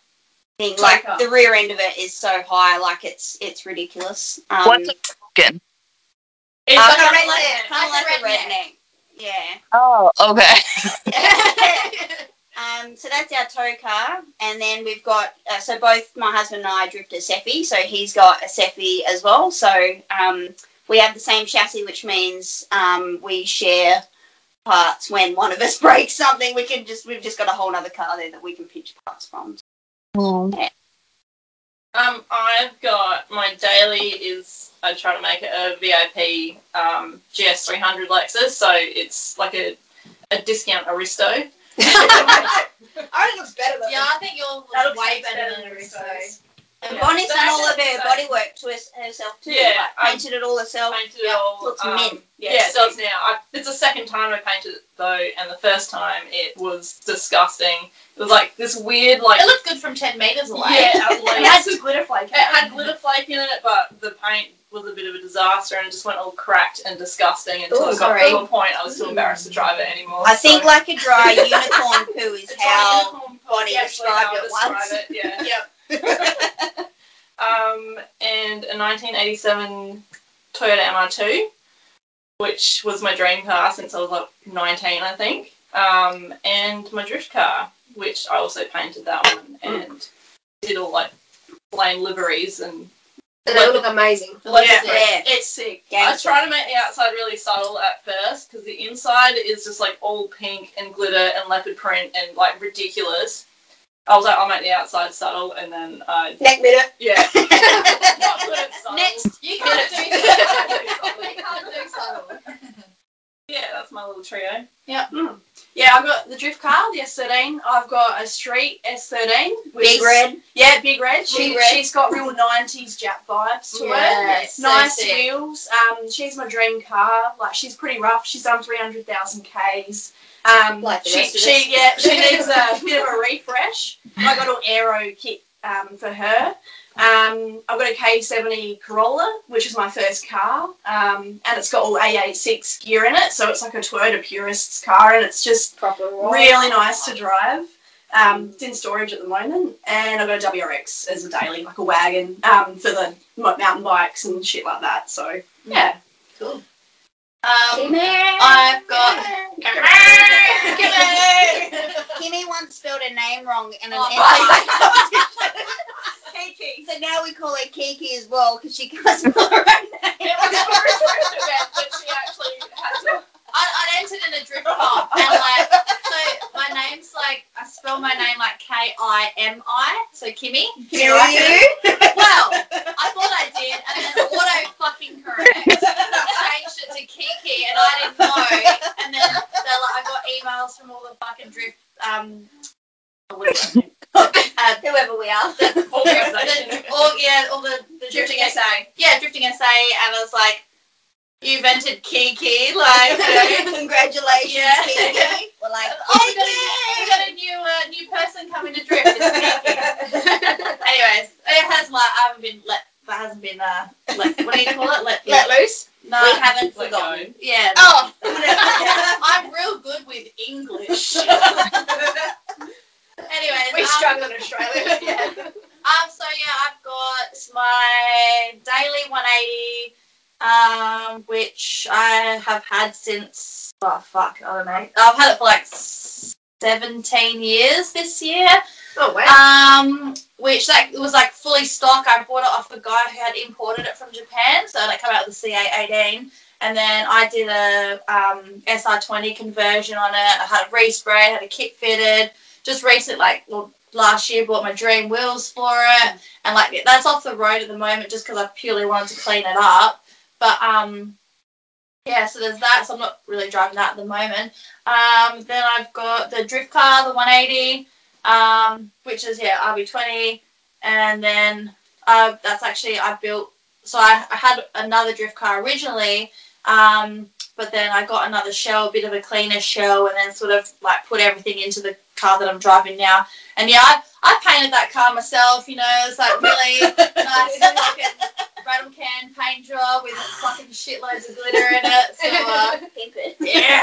Speaker 6: thing.
Speaker 1: Tow
Speaker 6: Like the rear end of it is so high, like it's it's ridiculous. Um,
Speaker 2: What's a token?
Speaker 1: It's
Speaker 6: uh,
Speaker 1: like
Speaker 6: kind
Speaker 1: a
Speaker 6: of
Speaker 1: redneck.
Speaker 6: kind of like
Speaker 1: Like
Speaker 6: a
Speaker 1: a
Speaker 6: redneck. Yeah.
Speaker 2: Oh, okay.
Speaker 6: Um, so that's our tow car, and then we've got uh, so both my husband and I drift a Seffi, so he's got a Seffi as well. So um, we have the same chassis, which means um, we share parts. When one of us breaks something, we can just we've just got a whole other car there that we can pitch parts from.
Speaker 8: Um, I've got my daily is I try to make it a VIP um, GS300 Lexus, so it's like a a discount Aristo.
Speaker 7: I think it looks better than
Speaker 5: yeah, I think yours
Speaker 8: That
Speaker 5: was way
Speaker 8: better
Speaker 5: better
Speaker 8: than
Speaker 5: than
Speaker 8: Aristo's.
Speaker 6: And
Speaker 8: Yeah.
Speaker 6: Bonnie's done all of her
Speaker 8: so-
Speaker 6: body work to herself too.
Speaker 8: Yeah,
Speaker 6: like,
Speaker 8: um,
Speaker 6: painted it all herself.
Speaker 8: painted it all.
Speaker 6: Looks
Speaker 8: um,
Speaker 6: mint.
Speaker 8: Yeah, it does now. I, it's the second time I painted it though, and the first time it was disgusting. It was like this weird, like
Speaker 5: It looked good from 10 metres away.
Speaker 8: yeah, at
Speaker 1: It had glitter flake.
Speaker 8: It had glitter flake in it, but the paint was a bit of a disaster and it just went all cracked and disgusting until
Speaker 6: Ooh,
Speaker 8: it got to a point I was too embarrassed to drive it anymore.
Speaker 6: I think like a dry unicorn poo is
Speaker 8: It's
Speaker 6: how
Speaker 8: like
Speaker 6: Bonnie
Speaker 8: yeah,
Speaker 6: described
Speaker 8: I
Speaker 6: it once.
Speaker 8: it, yeah. um, and a 1987 Toyota MR2.
Speaker 13: which was my dream car since I was like 19, I think. Um, and my drift car, which I also painted that one and did all like plain liveries and
Speaker 7: So they look amazing.
Speaker 13: like,
Speaker 5: Yeah.
Speaker 13: yeah, it's sick. I try to make the outside really subtle at first because the inside is just like all pink and glitter and leopard print and like ridiculous. I was like, I'll make the outside subtle and then uh,
Speaker 7: Neck minute.
Speaker 13: yeah. Not put it subtle.
Speaker 5: Next, you can't do
Speaker 13: Yeah.
Speaker 5: that. you can't do subtle.
Speaker 13: Yeah, that's my little trio.
Speaker 8: Yeah, Yeah, I've got the drift car, the S13. I've got a street S13. which
Speaker 6: Big
Speaker 8: is-
Speaker 6: red.
Speaker 8: Yeah, big red. She,
Speaker 6: Big red.
Speaker 8: She's got real 90s Jap vibes to her.
Speaker 5: Yes, so
Speaker 8: nice
Speaker 5: sick.
Speaker 8: wheels. Um, she's my dream car. Like she's pretty rough. She's done 300,000 Ks. Um,
Speaker 6: Like
Speaker 8: she, she yeah she needs a bit of a refresh. I got an aero kit um, for her. Um, I've got a K70 Corolla, which is my first car, um, and it's got all AE86 gear in it, so it's like a Toyota purist's car, and it's just
Speaker 6: Proper
Speaker 8: really nice to drive. Um, it's in storage at the moment, and I've got a WRX as a daily, like a wagon um, for the mountain bikes and shit like that. So yeah,
Speaker 5: Um,
Speaker 6: Kimmy.
Speaker 5: I've got.
Speaker 6: Kimmy once spelled a name wrong in an
Speaker 5: Oh,
Speaker 6: Kiki. So now we call her Kiki as well because she can't spell her own name.
Speaker 13: It was for a drift event, but she actually had to.
Speaker 5: I, I entered in a drift comp and like so my name's like I spell my name like K I M I so Kimmy.
Speaker 6: You?
Speaker 5: Well, I thought I did and then auto fucking correct changed it to Kiki and I didn't know and then they're like I got emails from all the fucking drift um what is it? uh,
Speaker 6: Whoever we are.
Speaker 5: The, all, yeah, all the, the drifting SA. Yeah, drifting SA, and I was like, you invented Kiki, like.
Speaker 6: Congratulations,
Speaker 5: Yeah.
Speaker 6: Kiki. We're like,
Speaker 5: Oh, we got a, we got a new uh, new person coming to drift. It's Kiki. Anyways, it has like I haven't been let. That hasn't been uh. Let, what do you call it? Let,
Speaker 7: Let loose.
Speaker 5: No,
Speaker 6: We
Speaker 5: I haven't
Speaker 13: Let
Speaker 5: forgotten. Yeah.
Speaker 7: Oh.
Speaker 5: I'm real good with English. Anyways,
Speaker 7: We
Speaker 5: um,
Speaker 7: struggle in Australia.
Speaker 5: yeah. Um, so yeah, I've got my daily 180, um, which I have had since oh fuck, I don't know. I've had it for like 17 years this year.
Speaker 7: Oh wow.
Speaker 5: Um, which that was like fully stock. I bought it off a guy who had imported it from Japan, so that came out with the CA18. And then I did a um, SR20 conversion on it. I had it resprayed, had a kit fitted. Just recent, like well, last year, bought my dream wheels for it, and like that's off the road at the moment, just because I purely wanted to clean it up. But um, yeah, so there's that. So I'm not really driving that at the moment. Um, then I've got the drift car, the 180 um, which is yeah RB20, and then uh, that's actually I built. So I, I had another drift car originally, um, but then I got another shell, a bit of a cleaner shell, and then sort of like put everything into the car that I'm driving now. And yeah, I, I painted that car myself. You know, it's like really nice fucking rattle can paint job with fucking shitloads of glitter in it. So uh,
Speaker 6: Pimp it.
Speaker 5: yeah.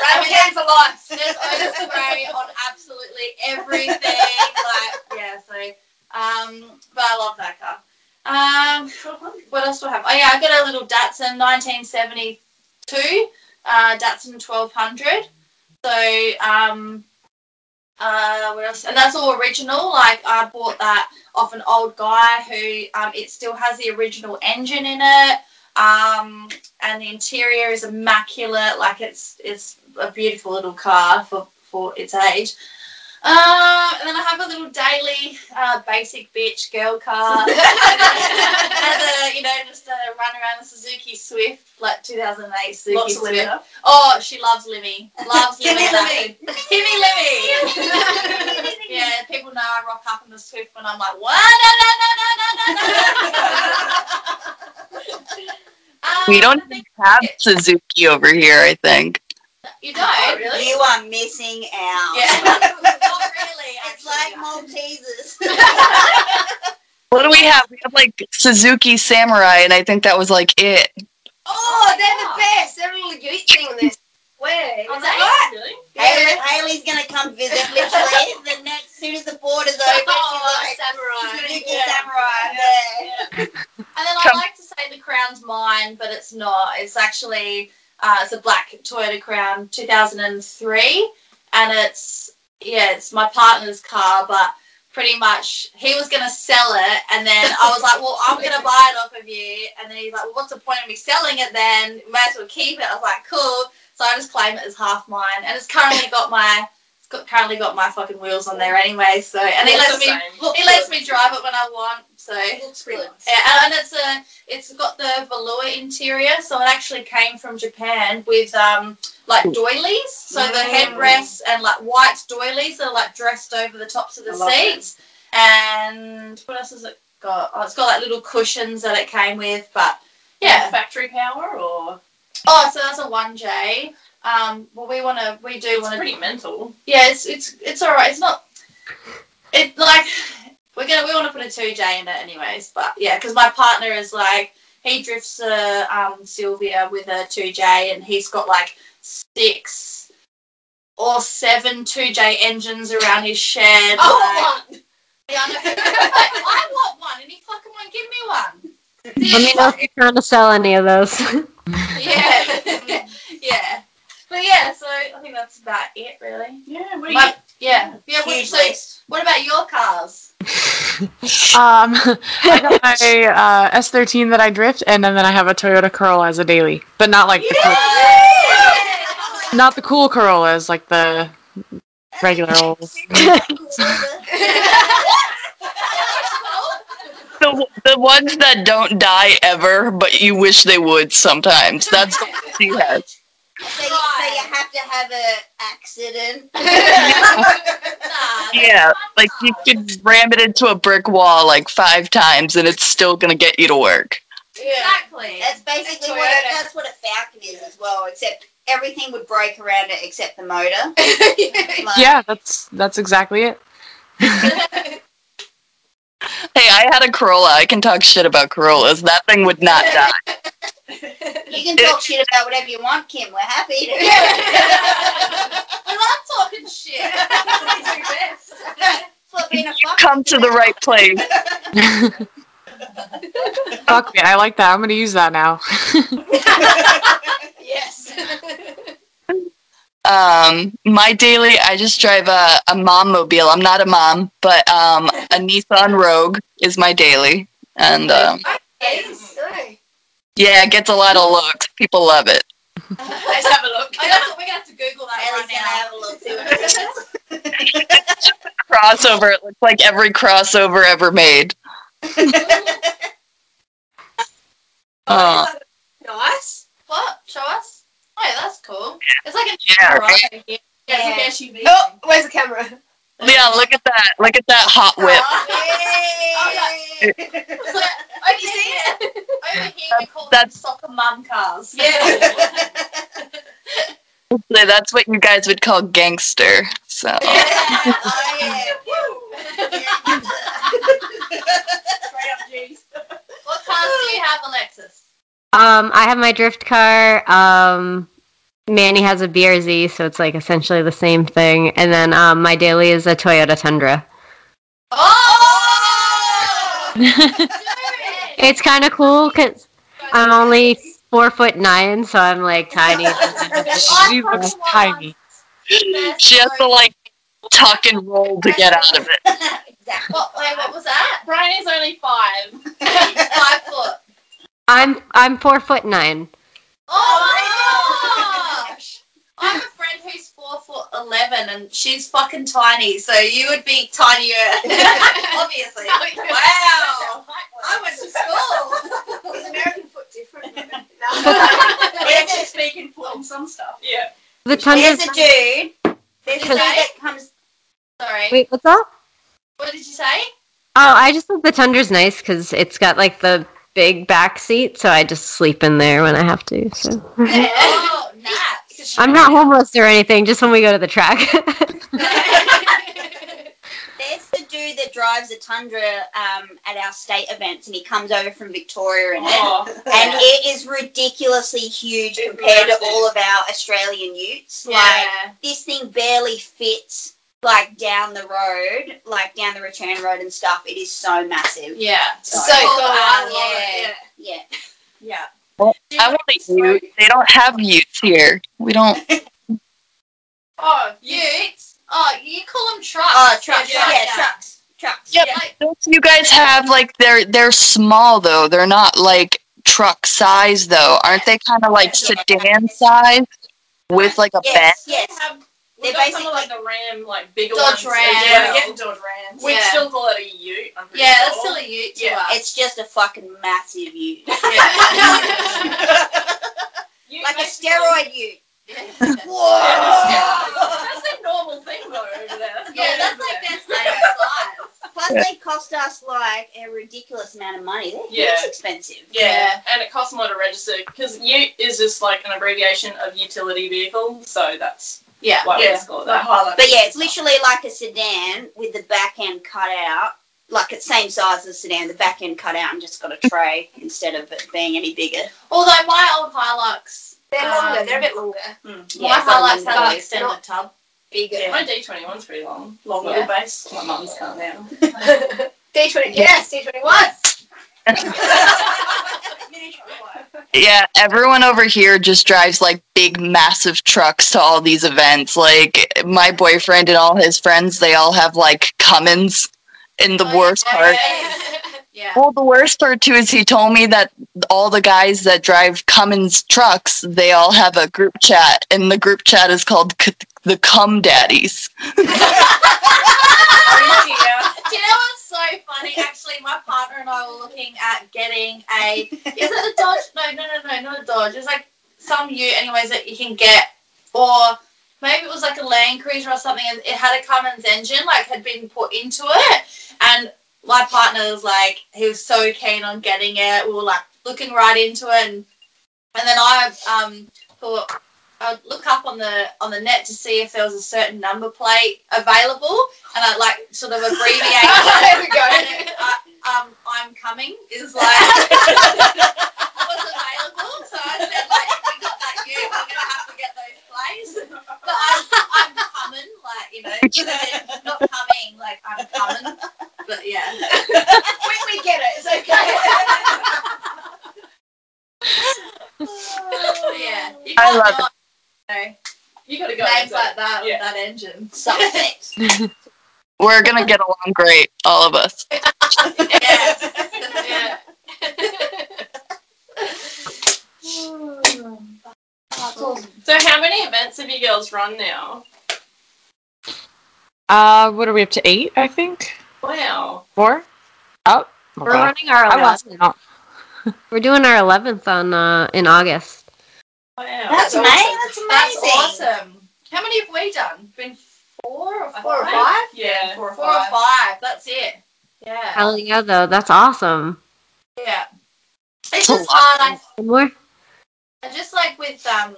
Speaker 7: Rattle can for life.
Speaker 5: There's overspray on absolutely everything. Like, yeah, so, um, but I love that car. Um, what else do I have? Oh, yeah, I got a little Datsun 1972, uh, Datsun 1200. So, um, uh, what else? And that's all original. Like, I bought that off an old guy who, um, it still has the original engine in it. Um, and the interior is immaculate. Like, it's, it's a beautiful little car for, for its age. Um, and then I have a little daily uh, basic bitch girl car. and a, you know, just a run around the Suzuki Swift, like 2008 Suzuki
Speaker 8: lots
Speaker 5: Swift.
Speaker 8: litter.
Speaker 5: Oh, she loves Livy. Loves
Speaker 6: Give
Speaker 5: Livy.
Speaker 6: me
Speaker 5: that- Give me Livy. yeah, people know I rock up in the Swift when I'm like, what? No, no, no, no, no, no, no. Um,
Speaker 2: We don't
Speaker 5: I think
Speaker 2: have Suzuki over here, I think.
Speaker 5: you don't.
Speaker 8: really?
Speaker 6: You are missing out.
Speaker 5: Yeah. Not really.
Speaker 6: It's
Speaker 5: actually.
Speaker 6: Like Maltesers.
Speaker 2: What do we have? We have like Suzuki Samurai, and I think that was like it.
Speaker 7: Oh, they're the best. They're a little ute thing on this. Where?
Speaker 8: I was
Speaker 7: Is
Speaker 8: like,
Speaker 7: that
Speaker 8: what? Really?
Speaker 6: Haley, Haley's gonna come visit literally the next soon as the border's open.
Speaker 7: Oh,
Speaker 6: she's like,
Speaker 7: samurai.
Speaker 6: Nuki
Speaker 8: Yeah.
Speaker 6: Samurai there.
Speaker 5: And then I like to say the crown's mine, but it's not. It's actually uh, it's a black Toyota Crown 2003, and it's yeah, it's my partner's car, but pretty much he was gonna sell it, and then I was like, well, I'm gonna buy it off of you, and then he's like, well, what's the point of me selling it then? Might as well keep it. I was like, cool. So I just claim it as half mine, and it's currently got my. It's got, currently got my fucking wheels on there anyway, so and
Speaker 8: it
Speaker 5: lets me
Speaker 8: same.
Speaker 5: he lets me drive it when I want. So
Speaker 7: Looks good.
Speaker 5: yeah, and it's a it's got the velour interior, so it actually came from Japan with um like doilies. So the
Speaker 8: Mm.
Speaker 5: headrests and like white doilies that are like dressed over the tops of the
Speaker 8: I love
Speaker 5: seats. And what else has it got? Oh, it's got like little cushions that it came with, but yeah.
Speaker 8: Factory power or
Speaker 5: Oh, so that's a one J. Um, well, we want to, we do want to
Speaker 8: pretty mental.
Speaker 5: yeah, it's it's it's all right. It's not. It like we're gonna we want to put a two J in it anyways, but yeah, because my partner is like he drifts a um Sylvia with a two J, and he's got like six or seven two J engines around his shed.
Speaker 7: Oh,
Speaker 5: like- yeah, I, know. I want one, and he fucking won't give me one.
Speaker 3: Let me know if you're trying to sell any of those.
Speaker 5: Yeah, yeah. But yeah, so I think that's about it, really.
Speaker 8: Yeah, what do you
Speaker 5: My, yeah, yeah. What,
Speaker 6: Huge
Speaker 5: so, what about your cars?
Speaker 4: Um, I got my uh, S13 that I drift, and then, then I have a Toyota Corolla as a daily, but not like the cool, not the cool Corollas, like the regular old.
Speaker 2: The, the ones that don't die ever, but you wish they would sometimes. That's the ones he has.
Speaker 6: So, you, so you have to have an accident.
Speaker 5: Nah,
Speaker 2: Yeah, like you could ram it into a brick wall like five times and it's still gonna get you to work.
Speaker 5: exactly.
Speaker 6: That's basically what a, that's what a Falcon is as well, except everything would break around it except the motor. Like,
Speaker 4: Yeah, that's that's exactly it.
Speaker 2: Hey, I had a Corolla. I can talk shit about Corollas. That thing would not die.
Speaker 6: You can talk shit about whatever you want, Kim. We're happy to.
Speaker 5: I love talking shit.
Speaker 6: That's what being a fuck
Speaker 2: Come to the right place.
Speaker 4: Fuck me, I like that. I'm gonna use that now.
Speaker 7: yes.
Speaker 2: Um, my daily, I just drive a, a mom mobile. I'm not a mom, but um, a Nissan Rogue is my daily. And um,
Speaker 7: Yes.
Speaker 2: Yeah, it gets a lot of looks. People love it.
Speaker 8: Let's have a look.
Speaker 5: I got to, we're gonna have to Google that
Speaker 6: Ellie's gonna
Speaker 5: right
Speaker 6: have a look see what it is.
Speaker 2: Crossover. It looks like every crossover ever made. Uh,
Speaker 7: Nice.
Speaker 5: What? Show us. Oh, yeah, that's cool. It's like a
Speaker 2: Yeah,
Speaker 5: right?
Speaker 2: right?
Speaker 5: Yeah,
Speaker 6: Yeah.
Speaker 5: it's like an SUV.
Speaker 7: Oh, where's the camera?
Speaker 2: Yeah, look at that. Look at that hot whip.
Speaker 6: Yay!
Speaker 5: So, over here, over here we call them
Speaker 2: That's-
Speaker 5: soccer mum cars.
Speaker 8: Yeah.
Speaker 2: So That's what you guys would call gangster. So
Speaker 6: Oh, yeah.
Speaker 8: Straight up
Speaker 5: What cars do you have, Alexis?
Speaker 3: Um, I have my drift car. Um, Manny has a BRZ, so it's like essentially the same thing. And then um, my daily is a Toyota Tundra.
Speaker 5: Oh!
Speaker 3: It's kind of cool because I'm only four foot nine, so I'm like tiny.
Speaker 4: She looks tiny.
Speaker 2: she has to like tuck and roll to get out of it.
Speaker 6: exactly.
Speaker 5: What, wait, what was that?
Speaker 8: Brian is only five.
Speaker 5: Five foot.
Speaker 3: I'm I'm four foot nine.
Speaker 5: Oh my gosh! I have a friend who's four foot eleven, and she's fucking tiny. So you would be tinier, obviously. Wow! I went to school.
Speaker 7: Is American foot different?
Speaker 8: We actually speak in full on some stuff. Yeah.
Speaker 3: The
Speaker 6: There's
Speaker 3: Tundra's
Speaker 6: a dude. There's a dude that comes.
Speaker 5: Sorry.
Speaker 3: wait, what's up?
Speaker 5: What did you say?
Speaker 3: Oh, I just think the Tundra's nice because it's got like the big back seat, so I just sleep in there when I have to. So
Speaker 5: Oh, naps.
Speaker 3: I'm not homeless or anything. Just when we go to the track.
Speaker 6: There's the dude that drives a Tundra um, at our state events, and he comes over from Victoria in it.
Speaker 8: Oh,
Speaker 6: And it is ridiculously huge
Speaker 8: It's
Speaker 6: compared to
Speaker 8: massive.
Speaker 6: all of our Australian utes. Like, this thing barely fits like down the road, like down the return road and stuff. It is so massive.
Speaker 9: Yeah.
Speaker 6: So
Speaker 7: So
Speaker 6: cool.
Speaker 7: cool.
Speaker 9: I
Speaker 7: Yeah.
Speaker 9: love
Speaker 6: Yeah.
Speaker 9: Yeah.
Speaker 2: Well, I want a ute. They don't have utes here. We don't.
Speaker 9: Oh, utes. Oh, you call them trucks.
Speaker 6: Oh, trucks.
Speaker 9: Yeah,
Speaker 6: Yeah,
Speaker 9: yeah.
Speaker 6: trucks. Trucks.
Speaker 2: Yeah,
Speaker 9: Yeah.
Speaker 2: Don't you guys have like they're they're small though. They're not like truck size though. Aren't they kind of like sedan size with like a bed?
Speaker 6: Yes,
Speaker 9: They
Speaker 6: yes.
Speaker 9: Have.
Speaker 6: They're
Speaker 9: We've got some of
Speaker 6: basically-
Speaker 9: like the Ram, like bigger
Speaker 5: Dodge
Speaker 9: ones.
Speaker 5: Ram.
Speaker 9: Yeah,
Speaker 8: Yeah.
Speaker 9: we're getting Dodge Rams. We'd
Speaker 5: Yeah.
Speaker 9: still call it a Ute. I'm pretty
Speaker 5: Yeah,
Speaker 9: sure.
Speaker 5: that's still a ute to
Speaker 9: Yeah.
Speaker 5: us.
Speaker 6: It's just a fucking massive ute.
Speaker 9: Yeah. Ute
Speaker 6: like a
Speaker 9: basically-
Speaker 6: steroid ute.
Speaker 9: That's a normal thing though over there.
Speaker 5: yeah, that's like their standard size.
Speaker 6: Plus, they cost us like a ridiculous amount of money. They're
Speaker 9: Yeah.
Speaker 6: huge expensive.
Speaker 9: Yeah, and it costs more to register because Ute is just like an abbreviation of utility vehicle, so that's
Speaker 5: Yeah.
Speaker 9: why
Speaker 8: Yeah.
Speaker 9: just call it
Speaker 8: Like
Speaker 9: that.
Speaker 8: highlight.
Speaker 6: But yeah, it's literally like a sedan with the back end cut out. Like it's same size as a sedan, the back end cut out and just got a tray instead of it being any bigger.
Speaker 5: Although my old Hilux,
Speaker 7: They're longer.
Speaker 5: Um,
Speaker 7: They're a bit longer.
Speaker 6: Mm,
Speaker 5: my
Speaker 6: yeah, it's
Speaker 5: Hilux had an
Speaker 6: wheel.
Speaker 5: extended tub.
Speaker 7: Bigger.
Speaker 9: Yeah, my D21's pretty long, long
Speaker 5: Yeah.
Speaker 9: wheelbase. My mum's car now.
Speaker 7: D20. Yes, D21.
Speaker 2: Yeah, everyone over here just drives like big, massive trucks to all these events. Like my boyfriend and all his friends, they all have like Cummins. And the worst part,
Speaker 5: Yeah.
Speaker 2: well, the worst part too is he told me that all the guys that drive Cummins trucks, they all have a group chat, and the group chat is called C- the Cum Daddies.
Speaker 5: So funny? Actually, my partner and I were looking at getting a. Is it a Dodge? No, no, no, no, not a Dodge. It's like some Ute, anyways, that you can get, or maybe it was like a Land Cruiser or something, it had a Cummins engine, like had been put into it, and my partner was like, he was so keen on getting it. We were like looking right into it, and and then I um thought. I'd look up on the on the net to see if there was a certain number plate available, and I'd like sort of abbreviate.
Speaker 7: There we go.
Speaker 5: And uh, um, I'm coming is like was available, so I said like if we got that you, we're gonna have to get those plates. But I'm, I'm coming, like you know, not coming, like I'm coming. But yeah,
Speaker 7: we, we get it. It's okay.
Speaker 5: yeah, you
Speaker 2: I
Speaker 5: can't
Speaker 2: love
Speaker 5: not, you know,
Speaker 9: You gotta go.
Speaker 5: names
Speaker 9: with
Speaker 5: like that
Speaker 9: Yeah.
Speaker 5: with that engine.
Speaker 6: Suspect.
Speaker 2: We're gonna get along great, all of us.
Speaker 5: Yeah.
Speaker 9: Yeah. So how many events have you girls run now?
Speaker 4: Uh, what are we up to? Eight, I think.
Speaker 9: Wow.
Speaker 4: Four. Oh,
Speaker 3: We're running our 11th. We're doing our 11th on uh, in August.
Speaker 9: Wow.
Speaker 6: That's, amazing. That's
Speaker 5: That's
Speaker 6: amazing.
Speaker 5: awesome. How many have we done? Been four or
Speaker 7: Four or
Speaker 5: five?
Speaker 7: five?
Speaker 9: Yeah.
Speaker 8: Four or
Speaker 5: Four or
Speaker 8: five.
Speaker 5: five. That's it. Yeah.
Speaker 3: Hell yeah, though. That's awesome.
Speaker 5: Yeah. It's just
Speaker 2: lot.
Speaker 5: hard. I
Speaker 3: more?
Speaker 5: I just like with um,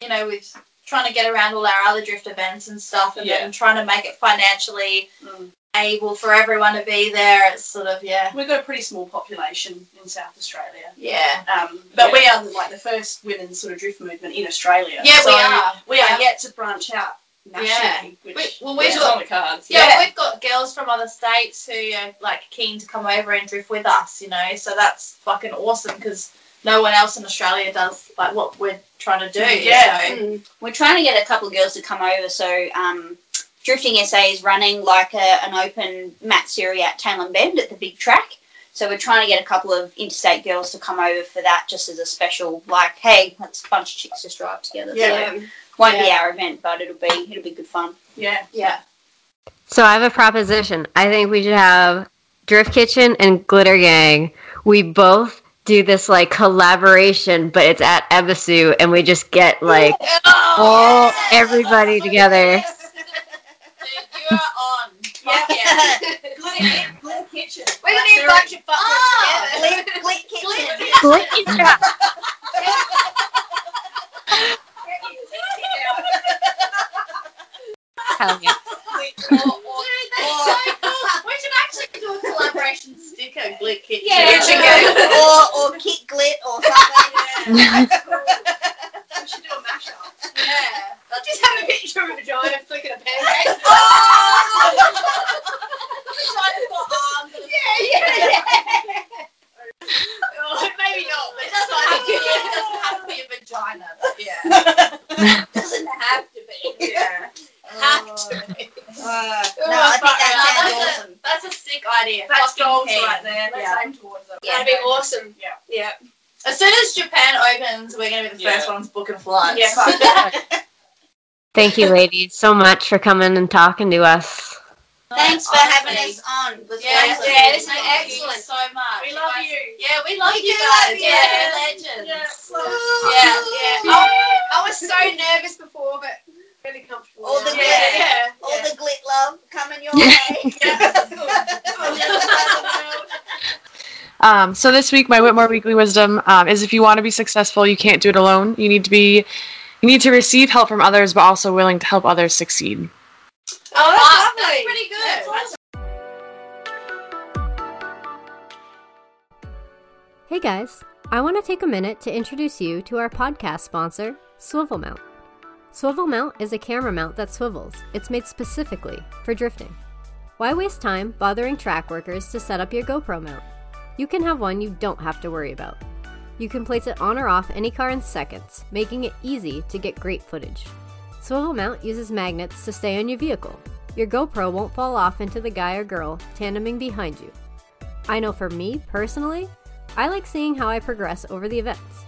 Speaker 5: you know, with trying to get around all our other drift events and stuff, and
Speaker 9: Yeah.
Speaker 5: then trying to make it financially
Speaker 8: Mm.
Speaker 5: Able for everyone to be there. It's sort of yeah,
Speaker 8: We've got a pretty small population in South Australia.
Speaker 5: yeah,
Speaker 8: Um, but we are like the first women's sort of drift movement in Australia.
Speaker 5: yeah.
Speaker 8: So
Speaker 5: we are.
Speaker 8: We are
Speaker 5: Yeah.
Speaker 8: yet to branch out nationally.
Speaker 5: We,
Speaker 8: Which,
Speaker 5: well, we've
Speaker 9: is on
Speaker 5: got
Speaker 9: the cards.
Speaker 5: yeah,
Speaker 8: Yeah.
Speaker 5: we've got girls from other states who are like keen to come over and drift with us. You know, so that's fucking awesome because no one else in Australia does like what we're trying to do.
Speaker 8: Yeah.
Speaker 5: so-
Speaker 6: Mm. We're trying to get a couple of girls to come over. So um, Drifting SA is running like a, an open Matsuri at Tailem Bend at the big track. So we're trying to get a couple of interstate girls to come over for that, just as a special, like, hey, let's a bunch of chicks just drive together.
Speaker 8: Yeah.
Speaker 6: So won't be our event, but it'll be it'll be good fun.
Speaker 8: yeah.
Speaker 5: yeah.
Speaker 3: So I have a proposition. I think we should have Drift Kitchen and Glitter Gang. We both do this like collaboration, but it's at Ebisu, and we just get like oh, all everybody oh, together.
Speaker 5: Dude, you are on.
Speaker 8: Yeah.
Speaker 5: yeah.
Speaker 8: Glitter, glitter kitchen.
Speaker 7: We're gonna need a bunch of fuckers
Speaker 5: Oh,
Speaker 7: together.
Speaker 6: Glitter, glitter kitchen.
Speaker 3: Hell yeah
Speaker 7: we should actually do a
Speaker 5: collaboration sticker glit kit.
Speaker 7: Yeah,
Speaker 5: or or kit glit or
Speaker 7: something.
Speaker 5: Yeah. we should do a mashup. Yeah,
Speaker 7: I'll
Speaker 5: just
Speaker 7: have
Speaker 8: a
Speaker 5: picture
Speaker 8: of a giant
Speaker 5: flicking
Speaker 8: a
Speaker 5: pancake. oh! Arms.
Speaker 8: Yeah, yeah,
Speaker 7: yeah.
Speaker 5: Oh, maybe not, but. The first
Speaker 8: Yeah.
Speaker 5: ones booking flights.
Speaker 8: Yeah,
Speaker 3: Thank you, ladies, so much for coming and talking to us.
Speaker 6: Thanks for having us on. It
Speaker 5: Yeah,
Speaker 7: yeah, this is
Speaker 5: Thank
Speaker 7: excellent.
Speaker 5: You so much.
Speaker 8: We love you.
Speaker 5: Yeah, we love
Speaker 6: We
Speaker 5: you
Speaker 6: do
Speaker 5: guys.
Speaker 6: love you.
Speaker 5: Yeah,
Speaker 6: Yeah.
Speaker 5: you're legends.
Speaker 8: Yeah.
Speaker 5: Yeah, yeah.
Speaker 7: I, I was so nervous before, but really comfortable.
Speaker 6: All the
Speaker 7: now.
Speaker 6: glitter,
Speaker 8: Yeah.
Speaker 6: all the glit love coming your way.
Speaker 4: Um, so this week, my Whitmore Weekly Wisdom um, is: if you want to be successful, you can't do it alone. You need to be, you need to receive help from others, but also willing to help others succeed.
Speaker 7: Oh, that's
Speaker 5: That's
Speaker 7: lovely.
Speaker 5: pretty good.
Speaker 7: That's
Speaker 5: That's
Speaker 3: Hey guys, I want to take a minute to introduce you to our podcast sponsor, Swivel Mount. Swivel Mount is a camera mount that swivels. It's made specifically for drifting. Why waste time bothering track workers to set up your GoPro mount? You can have one you don't have to worry about. You can place it on or off any car in seconds, making it easy to get great footage. Swivel Mount uses magnets to stay on your vehicle. Your GoPro won't fall off into the guy or girl tandeming behind you. I know for me, personally, I like seeing how I progress over the events.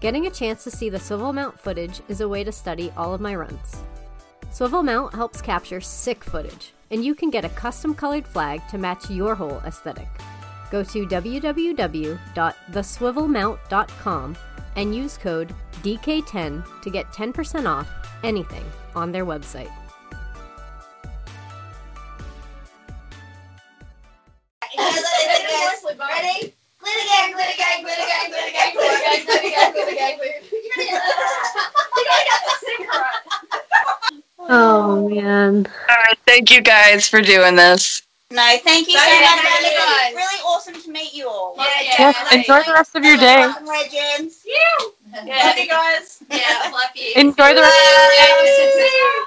Speaker 3: Getting a chance to see the swivel mount footage is a way to study all of my runs. Swivel mount helps capture sick footage, and you can get a custom colored flag to match your whole aesthetic. Go to www.theswivelmount.com and use code DK10 to get 10% off anything on their website.
Speaker 6: Ready? Glitter gang, glitter gang, glitter gang, glitter gang, glitter gang, glitter gang, glitter gang, glitter
Speaker 3: Oh man.
Speaker 2: All right, thank you guys for doing this.
Speaker 6: No, thank you so,
Speaker 5: so
Speaker 6: much. Really, really awesome to meet you all.
Speaker 5: Yeah, yeah,
Speaker 4: yes, enjoy the rest of your day.
Speaker 6: Legends.
Speaker 5: Yeah. Love you guys. Yeah, love you.
Speaker 4: Enjoy the rest of your day.